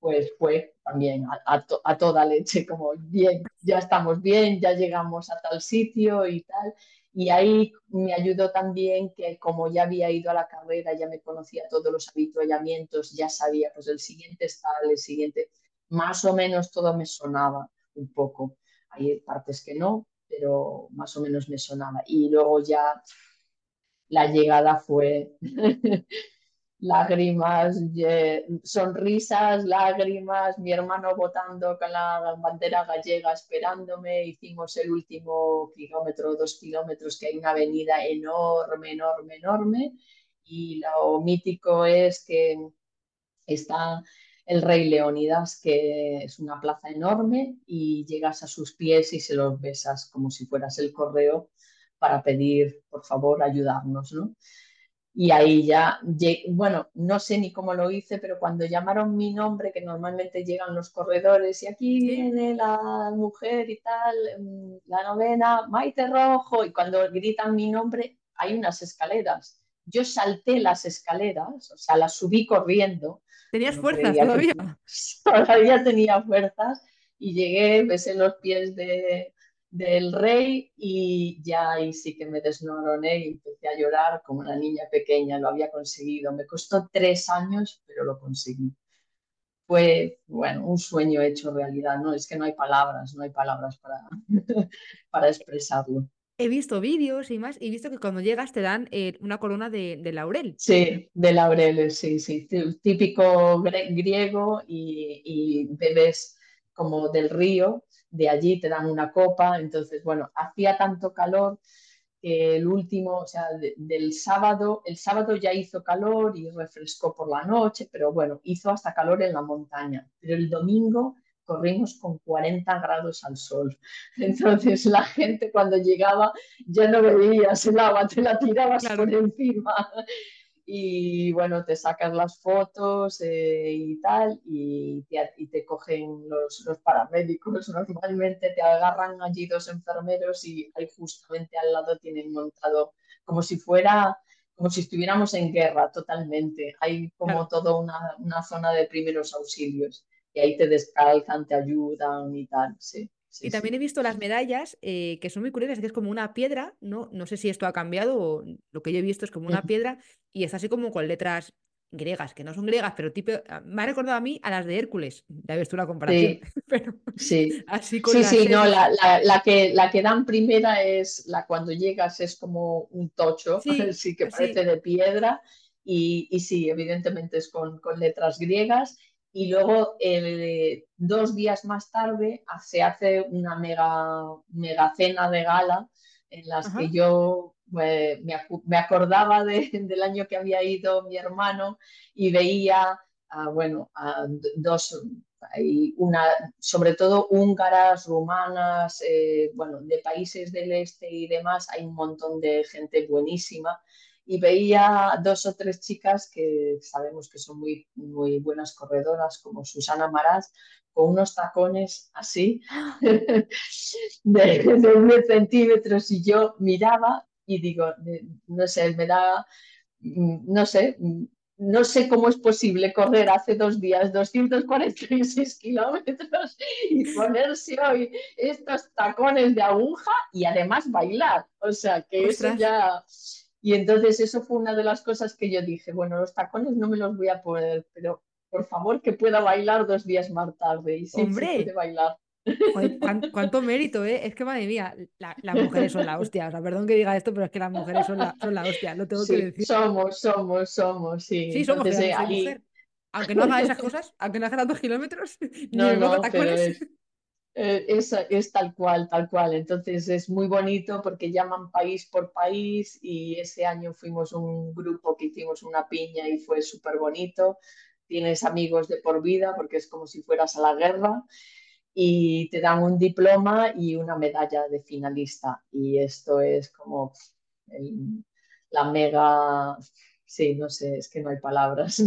pues fue también a, a, toda leche, como bien, ya estamos bien, ya llegamos a tal sitio y tal. Y ahí me ayudó también que como ya había ido a la carrera, ya me conocía todos los habituallamientos, ya sabía, pues el siguiente está, el siguiente, más o menos todo me sonaba un poco. Hay partes que no, pero más o menos me sonaba. Y luego ya la llegada fue lágrimas, sonrisas, lágrimas, mi hermano votando con la bandera gallega esperándome, hicimos el último kilómetro, dos kilómetros, que hay una avenida enorme, enorme, enorme, y lo mítico es que está el rey Leónidas, que es una plaza enorme y llegas a sus pies y se los besas como si fueras el correo para pedir, por favor, ayudarnos, ¿no? Y ahí ya, bueno, no sé ni cómo lo hice, pero cuando llamaron mi nombre, que normalmente llegan los corredores y aquí viene la mujer y tal, mm, la novena, Maite Rojo, y cuando gritan mi nombre, hay unas escaleras. Yo salté las escaleras, o sea, las subí corriendo ¿Tenías fuerzas todavía? todavía tenía fuerzas y llegué, besé los pies de, del rey y ya ahí sí que me desnoroné y empecé a llorar como una niña pequeña, lo había conseguido. Me costó tres años, pero lo conseguí. Fue, bueno, un sueño hecho realidad, ¿no? Es que no hay palabras, no hay palabras para, para expresarlo he visto vídeos y más, y he visto que cuando llegas te dan eh, una corona de, laurel. Sí, de laureles, sí, sí, típico griego y, y, bebes como del río, de allí te dan una copa, entonces, bueno, hacía tanto calor que el último, o sea, del sábado, el sábado ya hizo calor y refrescó por la noche, pero bueno, hizo hasta calor en la montaña, pero el domingo corrimos con 40 grados al sol. Entonces la gente cuando llegaba ya no veías el agua, te la tirabas por encima y bueno, te sacas las fotos eh, y tal, y te, y te cogen los, los, paramédicos. Normalmente te agarran allí dos enfermeros y ahí justamente al lado tienen montado como si fuera, como si estuviéramos en guerra totalmente. Hay como toda una, una, zona de primeros auxilios y ahí te descalzan, te ayudan y tal, sí y también he visto las medallas eh, que son muy curiosas, que es como una piedra, ¿no? No sé si esto ha cambiado o lo que yo he visto es como una piedra y es así como con letras griegas, que no son griegas, pero tipo, ah, me ha recordado a mí a las de Hércules. Ya ves tú la comparación. Sí, pero sí. Así con sí, sí, no, la, la, que, la que dan primera es la cuando llegas es como un tocho, sí, que parece de piedra. Y, y, sí, evidentemente es con, con letras griegas y luego dos días más tarde se hace una mega, mega cena de gala en las que yo me, me, acordaba del año que había ido mi hermano y veía, bueno, a dos, una, sobre todo húngaras, rumanas, eh, bueno, de países del este y demás, hay un montón de gente buenísima y veía dos o tres chicas que sabemos que son muy, muy buenas corredoras, como Susana Marás, con unos tacones así de, de centímetros y yo miraba y digo, no sé, me da, no sé, no sé cómo es posible correr hace dos días 246 kilómetros y ponerse hoy estos tacones de aguja y además bailar. O sea, que eso ya y entonces eso fue una de las cosas que yo dije, bueno, los tacones no me los voy a poner, pero por favor que pueda bailar dos días más tarde. Y sí, ¡Hombre! bailar. ¿cuánto, mérito, ¿eh? Es que, madre mía, las mujeres son la hostia. O sea, perdón que diga esto, pero es que las mujeres son la, son la hostia, lo tengo que decir. Somos, somos, somos, sí. Sí, somos Entonces, mujer. Aunque no haga esas cosas, aunque no haga tantos kilómetros, no, no, tacones. Eh, es, tal cual, tal cual. Entonces es muy bonito porque llaman país por país y ese año fuimos un grupo que hicimos una piña y fue súper bonito. Tienes amigos de por vida porque es como si fueras a la guerra y te dan un diploma y una medalla de finalista. Y esto es como la mega sí, no sé, es que no hay palabras.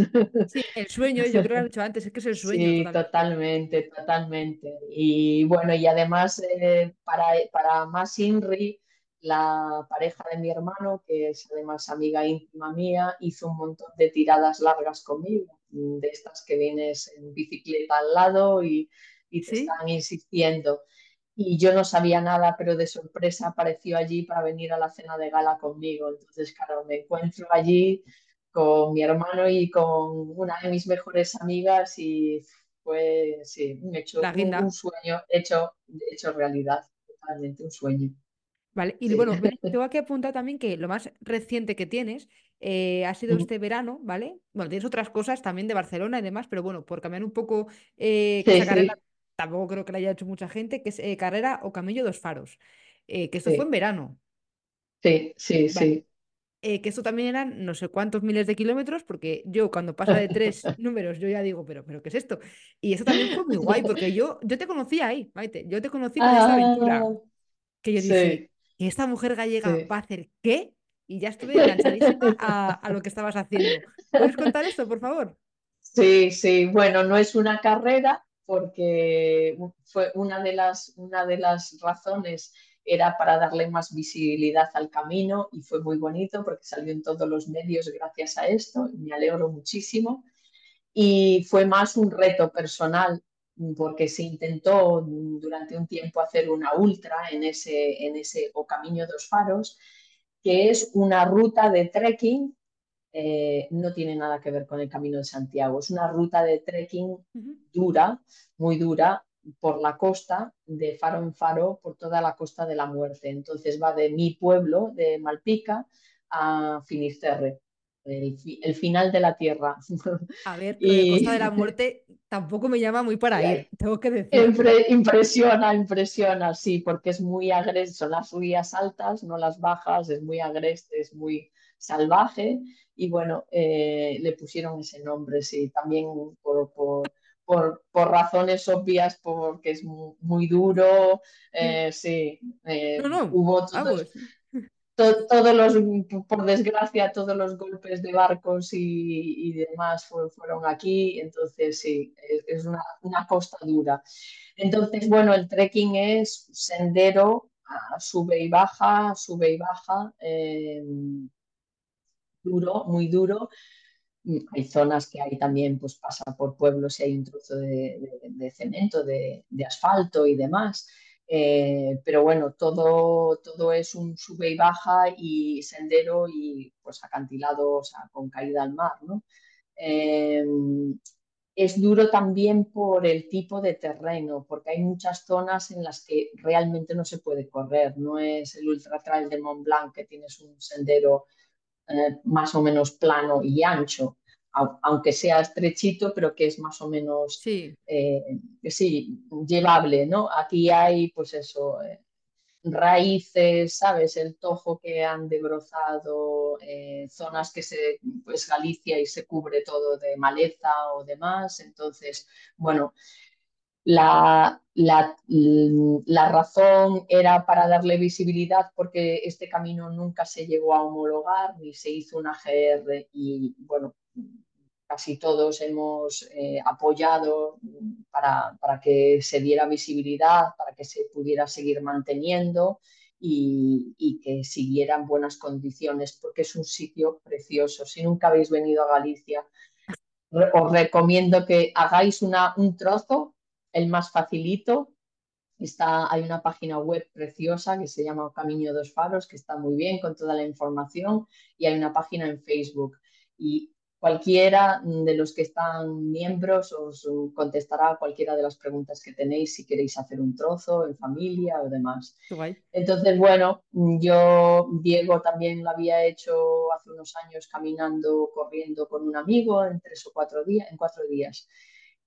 Sí, el sueño, yo creo que lo he dicho antes, es que es el sueño. Sí, totalmente, totalmente. Y bueno, y además, eh, para, para más Inri, la pareja de mi hermano, que es además amiga íntima mía, hizo un montón de tiradas largas conmigo, de estas que vienes en bicicleta al lado y, y te están insistiendo y yo no sabía nada, pero de sorpresa apareció allí para venir a la cena de gala conmigo. Entonces, claro, me encuentro allí con mi hermano y con una de mis mejores amigas y fue, sí, un hecho, un, sueño hecho, hecho realidad, totalmente un sueño. Vale, y bueno, tengo que apuntar también que lo más reciente que tienes eh, ha sido este verano, ¿vale? Bueno, tienes otras cosas también de Barcelona y demás, pero bueno, por cambiar un poco eh, tampoco creo que la haya hecho mucha gente, que es eh, Carrera o Camello dos Faros, eh, que esto fue en verano. Sí, sí, sí. Eh, que esto también eran no sé cuántos miles de kilómetros, porque yo cuando pasa de tres números, yo ya digo, pero, pero ¿qué es esto? Y eso también fue muy guay, porque yo, yo te conocí ahí, Maite, yo te conocí con esta aventura. Ah, que yo dije, que esta mujer gallega va a hacer qué? Y ya estuve enganchadísima a, a lo que estabas haciendo. ¿Puedes contar esto, por favor? Sí, sí, bueno, no es una carrera, porque fue una de las, una de las razones era para darle más visibilidad al camino y fue muy bonito porque salió en todos los medios gracias a esto y me alegro muchísimo. Y fue más un reto personal porque se intentó durante un tiempo hacer una ultra en ese, en ese o Camino dos Faros, que es una ruta de trekking eh, no tiene nada que ver con el Camino de Santiago. Es una ruta de trekking dura, muy dura, por la costa, de faro en faro, por toda la costa de la muerte. Entonces va de mi pueblo, de Malpica, a Finisterre. El, final de la tierra. A ver, y... Costa de la Muerte tampoco me llama muy para ir, tengo que decir. Impresiona, impresiona, sí, porque es muy agreste, son las subidas altas, no las bajas, es muy agreste, es muy salvaje y bueno, eh, le pusieron ese nombre, sí, también por, por, por, razones obvias, porque es muy, duro, eh, sí, eh, no, no, hubo todos, todos los, por desgracia, todos los golpes de barcos y, y demás fueron aquí, entonces sí, es, una, una, costa dura. Entonces, bueno, el trekking es sendero, sube y baja, sube y baja, eh, duro, muy duro, hay zonas que hay también, pues pasa por pueblos y hay un trozo de, cemento, de, asfalto y demás. Eh, pero bueno, todo, todo es un sube y baja y sendero y pues acantilado, o sea, con caída al mar, ¿no? Eh, es duro también por el tipo de terreno, porque hay muchas zonas en las que realmente no se puede correr. No es el ultra trail de Mont Blanc que tienes un sendero eh, más o menos plano y ancho, aunque sea estrechito, pero que es más o menos sí. Eh, sí llevable, ¿no? Aquí hay, pues eso, eh, raíces, ¿sabes? El tojo que han debrozado, zonas que se, pues Galicia y se cubre todo de maleza o demás, entonces, bueno, la, la, la, razón era para darle visibilidad porque este camino nunca se llegó a homologar ni se hizo una GR y bueno, casi todos hemos eh, apoyado para, para, que se diera visibilidad, para que se pudiera seguir manteniendo y, y, que siguiera en buenas condiciones porque es un sitio precioso. Si nunca habéis venido a Galicia, os recomiendo que hagáis una, un trozo el más facilito. Está, hay una página web preciosa que se llama Camino dos Faros, que está muy bien con toda la información, y hay una página en Facebook. Y cualquiera de los que están miembros os contestará cualquiera de las preguntas que tenéis si queréis hacer un trozo en familia o demás. Entonces, bueno, yo, Diego también lo había hecho hace unos años caminando, corriendo con un amigo en tres o cuatro días, en cuatro días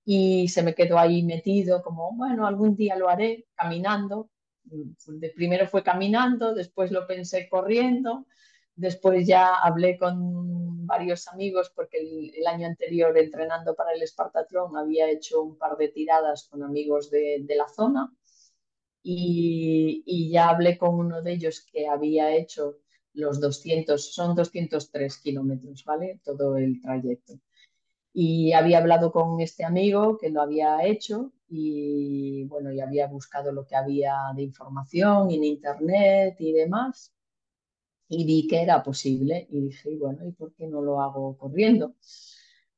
y se me quedó ahí metido como, bueno, algún día lo haré caminando. De primero fue caminando, después lo pensé corriendo, después ya hablé con varios amigos porque el, año anterior entrenando para el Espartatlón había hecho un par de tiradas con amigos de, de la zona y, y, ya hablé con uno de ellos que había hecho los 200, son 203 kilómetros, ¿vale? Todo el trayecto. Y había hablado con este amigo que lo había hecho y bueno, y había buscado lo que había de información en internet y demás. Y vi que era posible y dije, bueno, ¿y por qué no lo hago corriendo?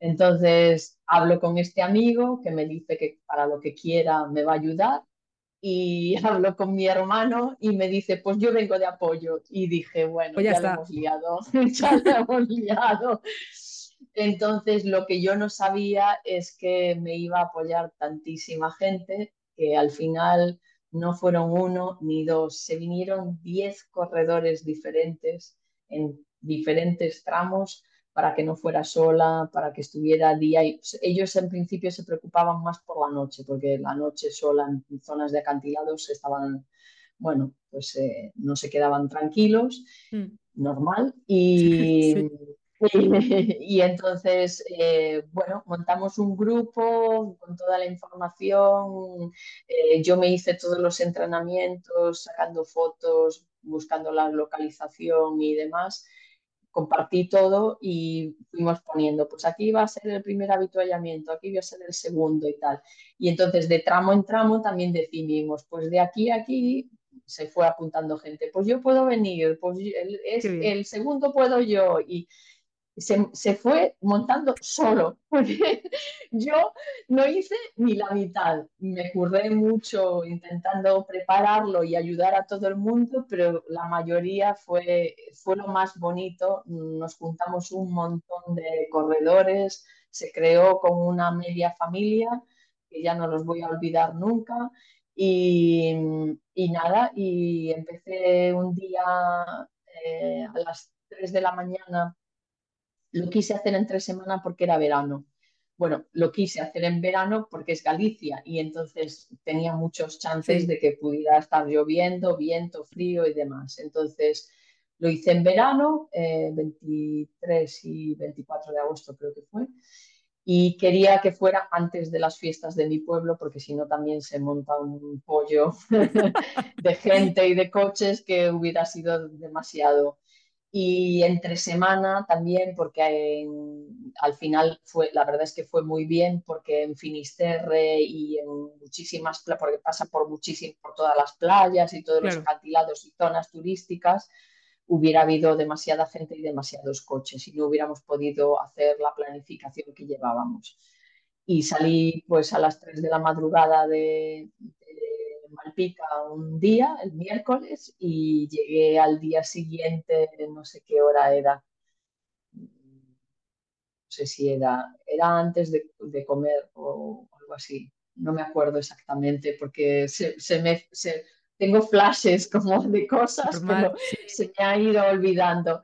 Entonces hablo con este amigo que me dice que para lo que quiera me va a ayudar y hablo con mi hermano y me dice, pues yo vengo de apoyo. Y dije, bueno, pues ya, ya lo hemos liado, ya lo hemos liado. Entonces, lo que yo no sabía es que me iba a apoyar tantísima gente que al final no fueron uno ni dos, se vinieron diez corredores diferentes en diferentes tramos para que no fuera sola, para que estuviera día. Y ellos en principio se preocupaban más por la noche, porque la noche sola en zonas de acantilados estaban, bueno, pues eh, no se quedaban tranquilos, mm. normal. Y, Y, entonces, eh, bueno, montamos un grupo con toda la información. Eh, yo me hice todos los entrenamientos, sacando fotos, buscando la localización y demás. Compartí todo y fuimos poniendo, pues aquí va a ser el primer habituallamiento, aquí va a ser el segundo y tal. Y entonces de tramo en tramo también decidimos, pues de aquí a aquí se fue apuntando gente, pues yo puedo venir, pues el, es, el segundo puedo yo. Y, se, fue montando solo, porque yo no hice ni la mitad. Me curré mucho intentando prepararlo y ayudar a todo el mundo, pero la mayoría fue, fue lo más bonito. Nos juntamos un montón de corredores, se creó como una media familia, que ya no los voy a olvidar nunca. Y, y nada, y empecé un día eh, a las 3 de la mañana lo quise hacer en tres semanas porque era verano. Bueno, lo quise hacer en verano porque es Galicia y entonces tenía muchos chances de que pudiera estar lloviendo, viento, frío y demás. Entonces lo hice en verano, 23 eh, y 24 de agosto creo que fue. y quería que fuera antes de las fiestas de mi pueblo, porque si no también se monta un pollo de gente y de coches que hubiera sido demasiado. Y entre semana también, porque al final fue, la verdad es que fue muy bien, porque en Finisterre y en muchísimas, porque pasa por muchísimas, por todas las playas y todos los acantilados y zonas turísticas, hubiera habido demasiada gente y demasiados coches y no hubiéramos podido hacer la planificación que llevábamos. Y salí pues a las 3 de la madrugada de, Malpica un día, el miércoles, y llegué al día siguiente, no sé qué hora era. No sé si era, era antes de, comer o algo así. No me acuerdo exactamente porque se, se me, se, tengo flashes como de cosas, pero se me ha ido olvidando.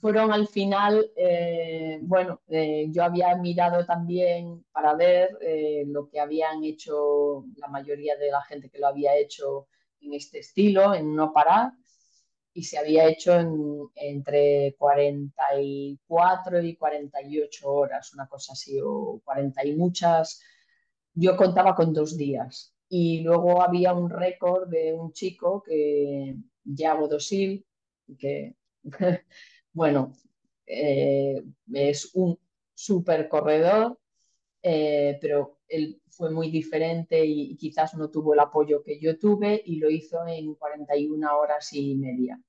Fueron al final, eh, bueno, eh, yo había mirado también para ver eh, lo que habían hecho la mayoría de la gente que lo había hecho en este estilo, en no parar, y se había hecho en, entre 44 y 48 horas, una cosa así, o 40 y muchas. Yo contaba con dos días, y luego había un récord de un chico que, Yago Dosil, que, bueno, eh, es un super corredor, eh, pero él fue muy diferente y, quizás no tuvo el apoyo que yo tuve y lo hizo en 41 horas y media.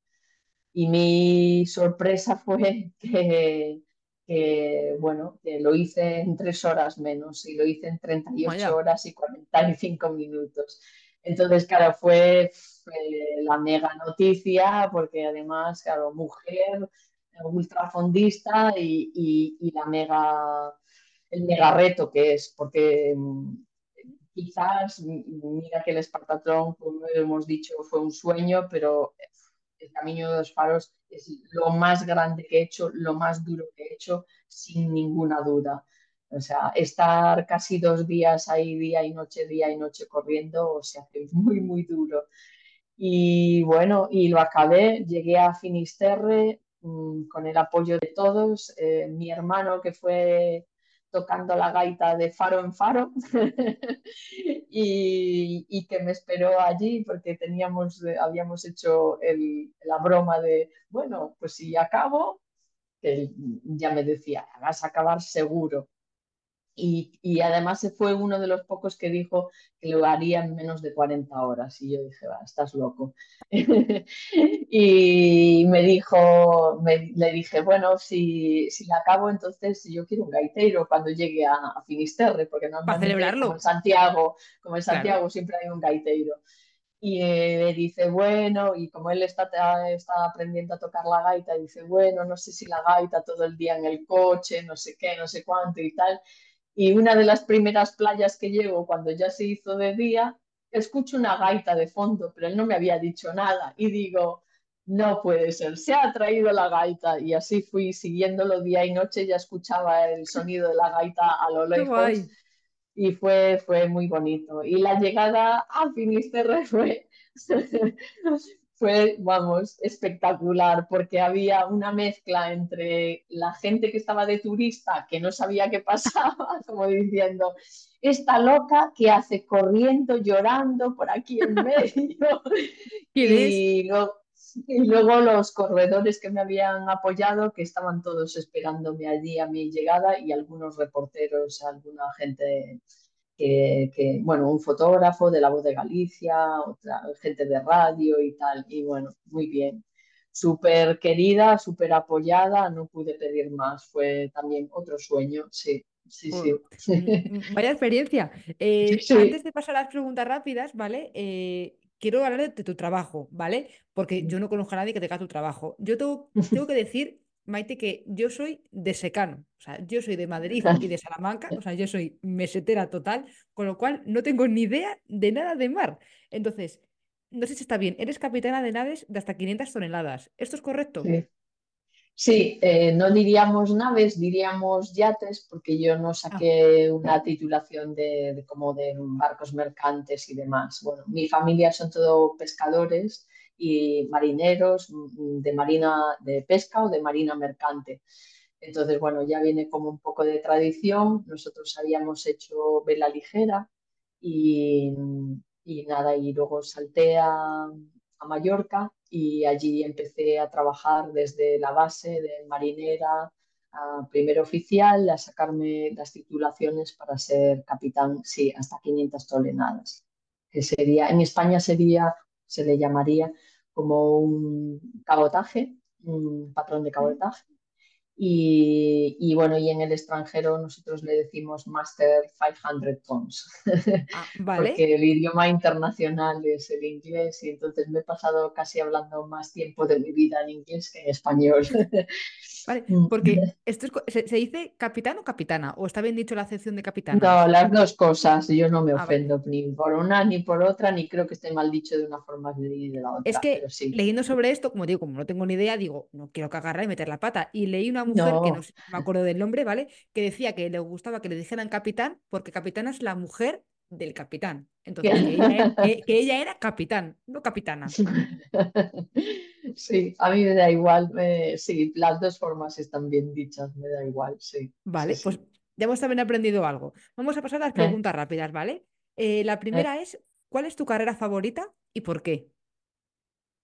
Y mi sorpresa fue que, que bueno, que lo hice en tres horas menos y lo hice en 38 horas y 45 minutos. Entonces, claro, fue, la mega noticia porque además, claro, mujer, ultrafondista y, y, la mega, el mega reto que es, porque mm, quizás, mira que el Espartatrón, como hemos dicho, fue un sueño, pero el Camino de los Faros es lo más grande que he hecho, lo más duro que he hecho, sin ninguna duda. O sea, estar casi dos días ahí, día y noche, día y noche corriendo, se hace muy, muy duro. Y bueno, y lo acabé, llegué a Finisterre mm, con el apoyo de todos. Eh, mi hermano, que fue tocando la gaita de faro en faro y, que me esperó allí porque teníamos, habíamos hecho la broma de, bueno, pues si acabo, ya me decía, vas a acabar seguro. Y, y, además fue uno de los pocos que dijo que lo haría en menos de 40 horas. Y yo dije, va, estás loco. y me dijo, le dije, bueno, si, si la acabo, entonces yo quiero un gaitero cuando llegue a, Finisterre, porque no Para celebrarlo. Como en Santiago, como en Santiago siempre hay un gaitero. Y me dice, bueno, y como él está, está aprendiendo a tocar la gaita, dice, bueno, no sé si la gaita todo el día en el coche, no sé qué, no sé cuánto y tal. Y una de las primeras playas que llego cuando ya se hizo de día, escucho una gaita de fondo, pero él no me había dicho nada. Y digo, no puede ser, se ha traído la gaita. Y así fui siguiéndolo día y noche, ya escuchaba el sonido de la gaita a lo lejos. Y fue, fue muy bonito. Y la llegada a Finisterre fue fue, vamos, espectacular, porque había una mezcla entre la gente que estaba de turista, que no sabía qué pasaba, como diciendo, esta loca que hace corriendo, llorando por aquí en medio. y, luego, y luego los corredores que me habían apoyado, que estaban todos esperándome allí a mi llegada, y algunos reporteros, alguna gente que, bueno, un fotógrafo de La Voz de Galicia, otra gente de radio y tal, y bueno, muy bien. Súper querida, súper apoyada, no pude pedir más, fue también otro sueño, sí. Sí, sí. Vaya experiencia. Eh, antes de pasar a las preguntas rápidas, ¿vale? Eh, quiero hablar de, tu trabajo, ¿vale? Porque yo no conozco a nadie que tenga tu trabajo. Yo tengo, tengo que decir Maite, que yo soy de secano, o sea, yo soy de Madrid y de Salamanca, o sea, yo soy mesetera total, con lo cual no tengo ni idea de nada de mar. Entonces, no sé si está bien, eres capitana de naves de hasta 500 toneladas. ¿Esto es correcto? Sí, eh, no diríamos naves, diríamos yates, porque yo no ah. saqué una titulación de, como de barcos mercantes y demás. Bueno, mi familia son todos pescadores y marineros de marina de pesca o de marina mercante. Entonces, bueno, ya viene como un poco de tradición. Nosotros habíamos hecho vela ligera y, y nada, y luego salté a, a Mallorca y allí empecé a trabajar desde la base de marinera a primer oficial, a sacarme las titulaciones para ser capitán, sí, hasta 500 toneladas, que sería, en España sería, se le llamaría como un cabotaje, un patrón de cabotaje, y, y, bueno, y en el extranjero nosotros le decimos Master 500 Tons, Ah, vale. porque el idioma internacional es el inglés y entonces me he pasado casi hablando más tiempo de mi vida en inglés que en español. Vale, porque esto es ¿se, se dice capitán o capitana? ¿O está bien dicho la acepción de capitana? No, las dos cosas, yo no me Ah, vale. ofendo ni por una ni por otra, ni creo que esté mal dicho de una forma ni de la Es otra, pero que sí. leyendo sobre esto, como digo, como no tengo ni idea, digo, no quiero que agarrar y meter la pata. Y leí una mujer que no, sé- no me acuerdo del nombre, ¿vale? Que decía que le gustaba que le dijeran capitán porque capitana es la mujer del capitán. Entonces, que ella era, que, que ella era capitán, no capitana. Sí, a mí me da igual, eh, sí, las dos formas están bien dichas, me da igual, sí, sí, Vale, pues sí. ya hemos también aprendido algo. Vamos a pasar a las Eh, preguntas rápidas, ¿vale? Eh, la eh, primera es, ¿cuál es tu carrera favorita y por qué?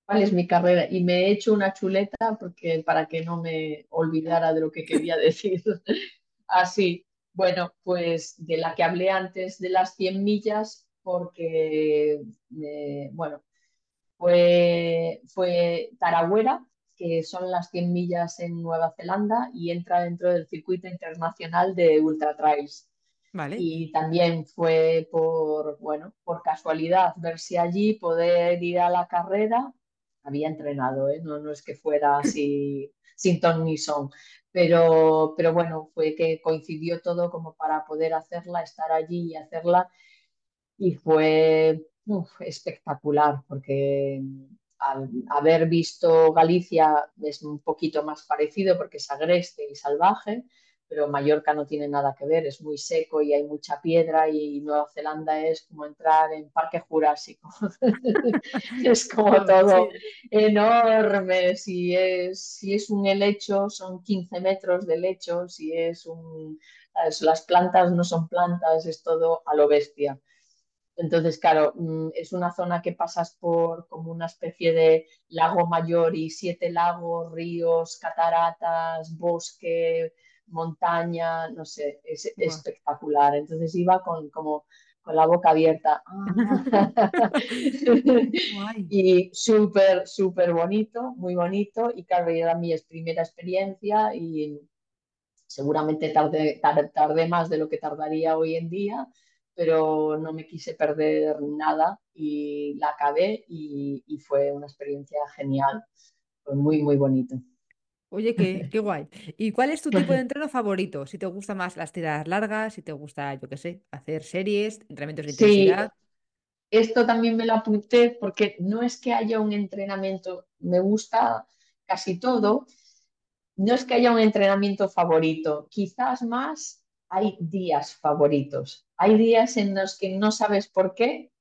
¿Cuál es mi carrera? Y me he hecho una chuleta porque para que no me olvidara de lo que quería decir. Así, bueno, pues de la que hablé antes de las 100 millas, porque, eh, bueno, fue, fue Tarawera, que son las 100 millas en Nueva Zelanda y entra dentro del circuito internacional de ultra trails. ¿Vale? Y también fue por, bueno, por casualidad verse allí, poder ir a la carrera. Había entrenado, ¿eh? No, no es que fuera así sin ton ni son, pero, pero bueno, fue que coincidió todo como para poder hacerla, estar allí y hacerla y fue espectacular porque al haber visto Galicia es un poquito más parecido porque es agreste y salvaje, pero Mallorca no tiene nada que ver, es muy seco y hay mucha piedra y Nueva Zelanda es como entrar en Parque Jurásico. es como todo enorme, si es, si es un helecho son 15 metros de lecho, si es un... Las plantas no son plantas, es todo a lo bestia. Entonces, claro, mm, es una zona que pasas por como una especie de lago mayor y siete lagos, ríos, cataratas, bosque, montaña, no sé, es espectacular. Entonces iba con, como, con la boca abierta. Ah. Y súper, súper bonito, muy bonito. Y claro, era mi primera experiencia y seguramente tardé, tar- tardé más de lo que tardaría hoy en día, pero no me quise perder nada y la acabé y, y fue una experiencia genial. Fue muy, muy bonito. Oye, qué, qué guay. ¿Y cuál es tu tipo de entreno favorito? Si te gustan más las tiradas largas, si te gusta, yo qué sé, hacer series, entrenamientos de Sí, intensidad. esto también me lo apunté porque no es que haya un entrenamiento, me gusta casi todo, no es que haya un entrenamiento favorito, quizás más hay días favoritos. Hay días en los que no sabes por qué,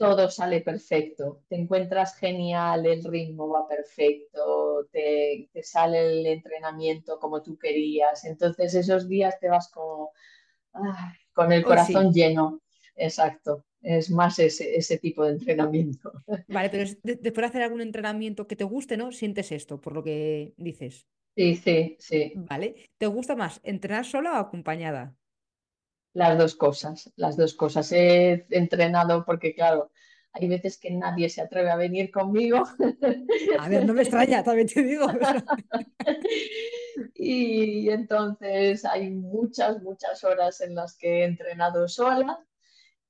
todo sale perfecto, te encuentras genial, el ritmo va perfecto, te, te sale el entrenamiento como tú querías. Entonces esos días te vas como ah, con el sí. corazón lleno. Exacto, es más ese, ese tipo de entrenamiento. Vale, pero es de- después de hacer algún entrenamiento que te guste, ¿no? Sientes esto, por lo que dices. Sí, sí, sí, Vale. ¿Te gusta más entrenar sola o acompañada? Las dos cosas, las dos cosas. He entrenado porque, claro, hay veces que nadie se atreve a venir conmigo A ver, no me extraña, también te digo. Y entonces hay muchas, muchas horas en las que he entrenado sola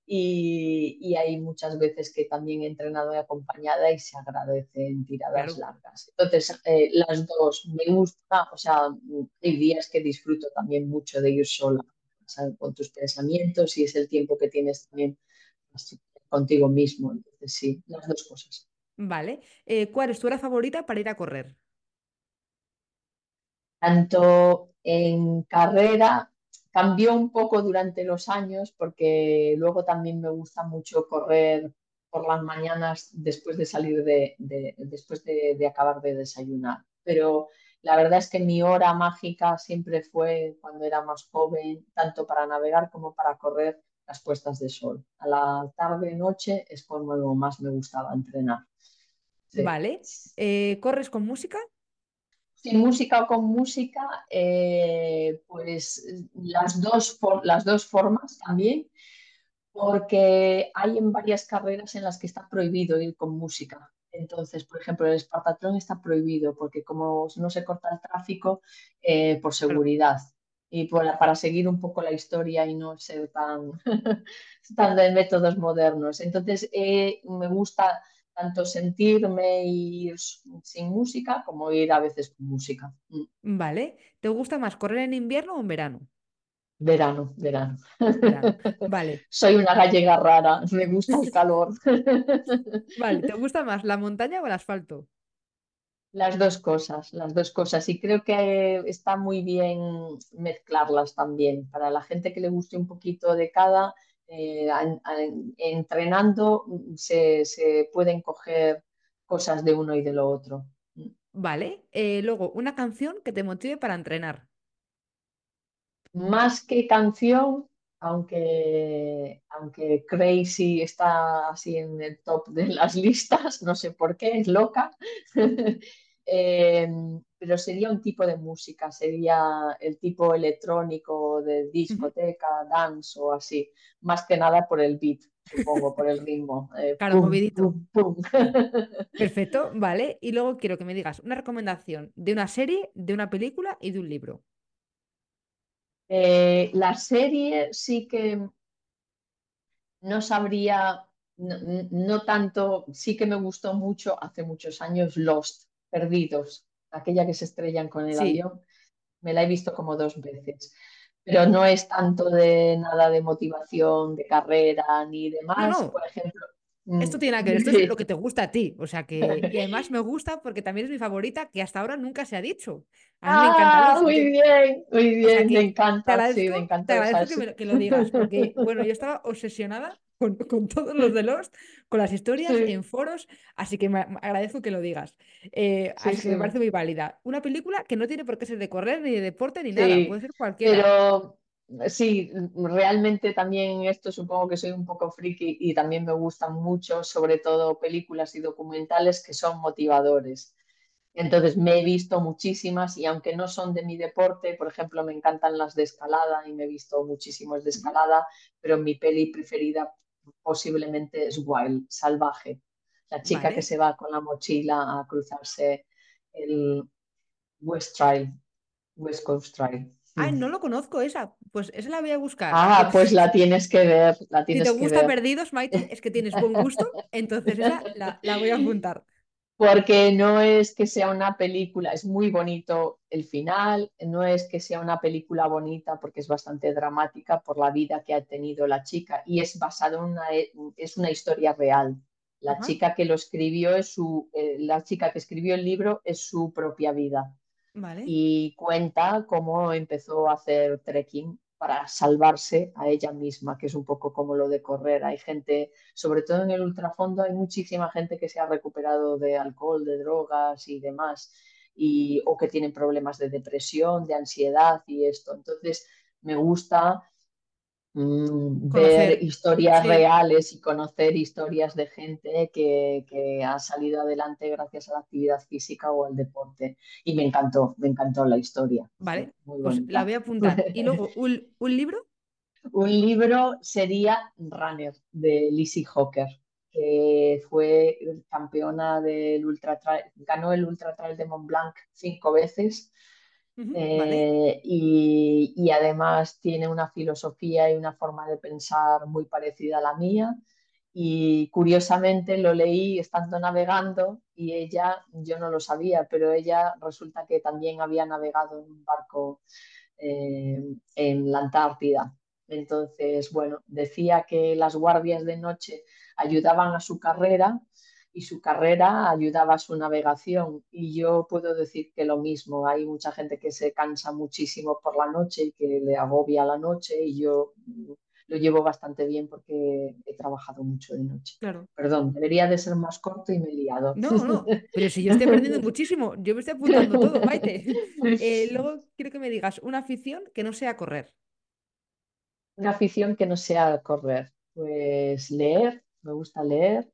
y, y hay muchas veces que también he entrenado acompañada y se agradecen tiradas Claro. largas. Entonces, eh, las dos me gusta, o sea, hay días que disfruto también mucho de ir sola, con tus pensamientos y es el tiempo que tienes también así, contigo mismo. Entonces, sí, las dos cosas. Vale. Eh, ¿cuál es tu hora favorita para ir a correr? tanto en carrera, cambió un poco durante los años porque luego también me gusta mucho correr por las mañanas después de salir de, de después de, de, acabar de desayunar. Pero la verdad es que mi hora mágica siempre fue cuando era más joven, tanto para navegar como para correr las puestas de sol. A la tarde, noche es cuando más me gustaba entrenar. Vale. Eh, ¿corres con música? Sin música o con música, eh, pues las dos, las dos formas también, porque hay en varias carreras en las que está prohibido ir con música. Entonces, por ejemplo, el Espartatlón está prohibido porque como no se corta el tráfico, eh, por seguridad y para seguir un poco la historia y no ser tan, tan de métodos modernos. Entonces, eh, me gusta tanto sentirme ir sin música como ir a veces con música. Mm. Vale. ¿Te gusta más correr en invierno o en verano? Verano, verano. Vale. Soy una gallega rara, me gusta el calor. Vale, ¿te gusta más la montaña o el asfalto? Las dos cosas, las dos cosas. Y creo que está muy bien mezclarlas también. Para la gente que le guste un poquito de cada, eh, entrenando se, pueden coger cosas de uno y de lo otro. Vale. Eh, luego, una canción que te motive para entrenar. Más que canción, aunque, aunque Crazy está así en el top de las listas, no sé por qué, es loca, em, pero sería un tipo de música, sería el tipo electrónico de discoteca, dance o así, más que nada por el beat, supongo, por el ritmo. Eh, claro, movidito. Perfecto, vale. Y luego quiero que me digas una recomendación de una serie, de una película y de un libro. Eh, la serie sí que no sabría, no, tanto, sí que me gustó mucho hace muchos años Lost, Perdidos, aquella que se estrellan con el avión. Me la he visto como dos veces, pero no es tanto de nada de motivación, de carrera ni demás. Por ejemplo, esto mm. tiene que ver, esto es lo que te gusta a ti. O sea que, y además me gusta porque también es mi favorita, que hasta ahora nunca se ha dicho. A mí me encanta. Ah, muy bien, muy bien, me encanta. sí, me encanta. Te agradezco que, lo digas, porque bueno, yo estaba obsesionada con, con, todos los de los, con las historias en foros, así que me, agradezco que lo digas. Eh, así que me parece muy válida. Una película que no tiene por qué ser de correr, ni de deporte, ni nada, puede ser cualquiera. Pero sí, realmente también esto supongo que soy un poco friki y también me gustan mucho, sobre todo películas y documentales que son motivadores. Entonces me he visto muchísimas y aunque no son de mi deporte, por ejemplo, me encantan las de escalada y me he visto muchísimos de escalada, pero mi peli preferida posiblemente es Wild, Salvaje. La chica que se va con la mochila a cruzarse el West Trail, West Coast Trail. Ay, no lo conozco esa. Pues esa la voy a buscar. Ah, pues la tienes que ver. La tienes si te gusta Perdidos, Maite, es que tienes buen gusto, entonces esa la, la, voy a apuntar. Porque no es que sea una película, es muy bonito el final, no es que sea una película bonita porque es bastante dramática por la vida que ha tenido la chica y es basado en una, es una historia real. La chica que lo escribió es su, eh, la chica que escribió el libro es su propia vida. Y cuenta cómo empezó a hacer trekking para salvarse a ella misma, que es un poco como lo de correr. Hay gente, sobre todo en el ultrafondo, hay muchísima gente que se ha recuperado de alcohol, de drogas y demás, y, o que tienen problemas de depresión, de ansiedad y esto. Entonces, me gusta Mm, ver historias reales y conocer historias de gente que, ha salido adelante gracias a la actividad física o al deporte. Y me encantó, me encantó la historia. Vale, pues la voy a apuntar. ¿Y luego un, libro? Un libro sería Runner de Lizzie Hawker, que fue campeona del ultra ganó el Ultra Trail de Mont Blanc cinco veces eh, y, además tiene una filosofía y una forma de pensar muy parecida a la mía. Y curiosamente lo leí estando navegando y ella, yo no lo sabía, pero ella resulta que también había navegado en un barco eh, en la Antártida. Entonces, bueno, decía que las guardias de noche ayudaban a su carrera y su carrera ayudaba a su navegación. Y yo puedo decir que lo mismo, hay mucha gente que se cansa muchísimo por la noche y que le agobia la noche y yo lo llevo bastante bien porque he trabajado mucho de noche. Claro. Perdón, debería de ser más corto y me he liado. No, no, pero si yo estoy aprendiendo muchísimo, yo me estoy apuntando todo, Maite. Eh, luego quiero que me digas una afición que no sea correr. Una afición que no sea correr, pues leer, me gusta leer.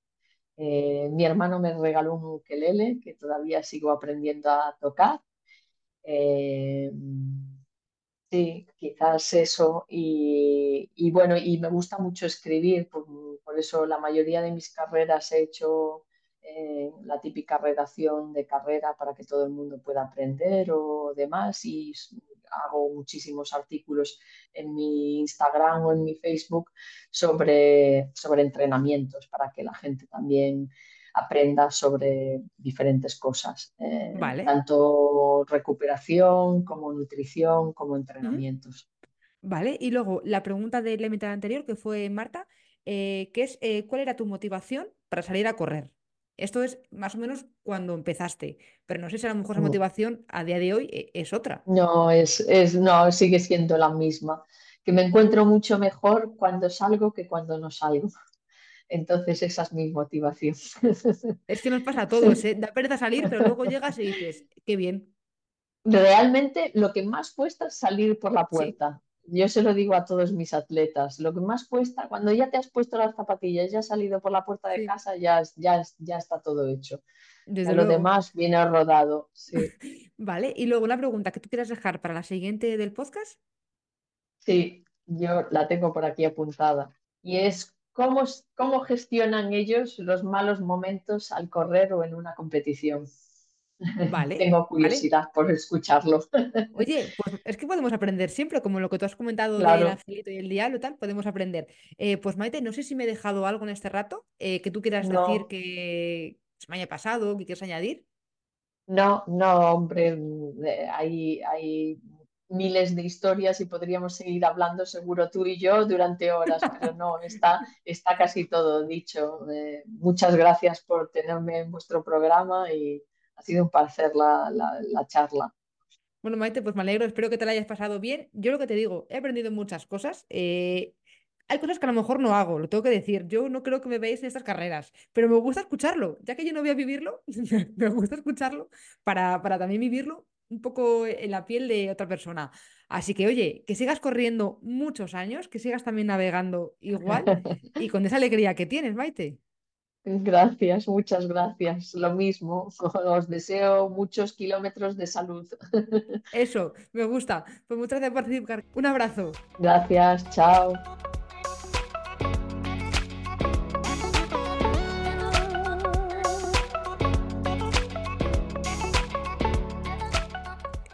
Eh, mi hermano me regaló un ukelele que todavía sigo aprendiendo a tocar. Eh, Sí, quizás eso. Y, bueno, y me gusta mucho escribir, por, por, eso la mayoría de mis carreras he hecho eh, la típica redacción de carrera para que todo el mundo pueda aprender o demás. Y hago muchísimos artículos en mi Instagram o en mi Facebook sobre, sobre entrenamientos para que la gente también aprenda sobre diferentes cosas, eh, Vale. tanto recuperación como nutrición, como entrenamientos. Vale, y luego la pregunta del límite anterior, que fue Marta, eh, que es eh, ¿cuál era tu motivación para salir a correr? Esto es más o menos cuando empezaste, pero no sé si a lo mejor esa Mm. motivación a día de hoy eh, es otra. No, es, es, no, sigue siendo la misma, que me encuentro mucho mejor cuando salgo que cuando no salgo. Entonces esa es mi motivación. Es que nos pasa a todos, ¿eh? Da pereza salir, pero luego llegas y dices, qué bien. Realmente lo que más cuesta es salir por la puerta. Yo se lo digo a todos mis atletas. Lo que más cuesta, cuando ya te has puesto las zapatillas, ya has salido por la puerta de sí, casa, ya, es- ya, es- ya está todo hecho. Desde lo luego. demás viene rodado. Sí, Vale, y luego una pregunta que tú quieras dejar para la siguiente del podcast. sí, yo la tengo por aquí apuntada. Y es cómo, cómo gestionan ellos los malos momentos al correr o en una competición. Vale, Tengo vale. curiosidad por escucharlo. Oye, pues es que podemos aprender siempre, como lo que tú has comentado del angelito y el diablo, tal, podemos aprender. Eh, pues Maite, no sé si me he dejado algo en este rato eh, que tú quieras decir que se me haya pasado, que quieras añadir. No, no, hombre, mm, eh, hay, hay miles de historias y podríamos seguir hablando seguro tú y yo durante horas, pero no, está, está casi todo dicho. Eh, muchas gracias por tenerme en vuestro programa y ha sido un placer la, la, la charla. Bueno, Maite, pues me alegro, espero que te la hayas pasado bien. Yo lo que te digo, he aprendido muchas cosas. eh, hay cosas que a lo mejor no hago, lo tengo que decir. Yo no creo que me veáis en estas carreras, pero me gusta escucharlo. Ya que yo no voy a vivirlo, me gusta escucharlo para, para también vivirlo un poco en la piel de otra persona. Así que, oye, que sigas corriendo muchos años, que sigas también navegando igual y con esa alegría que tienes, Maite. Gracias, muchas gracias. Lo mismo, os deseo muchos kilómetros de salud. Eso, me gusta. Pues muchas gracias por participar. Un abrazo. Gracias, chao.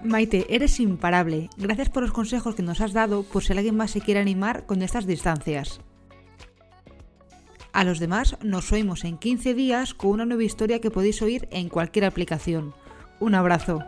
Maite, eres imparable. Gracias por los consejos que nos has dado por si alguien más se quiere animar con estas distancias. A los demás nos oímos en 15 días con una nueva historia que podéis oír en cualquier aplicación. Un abrazo.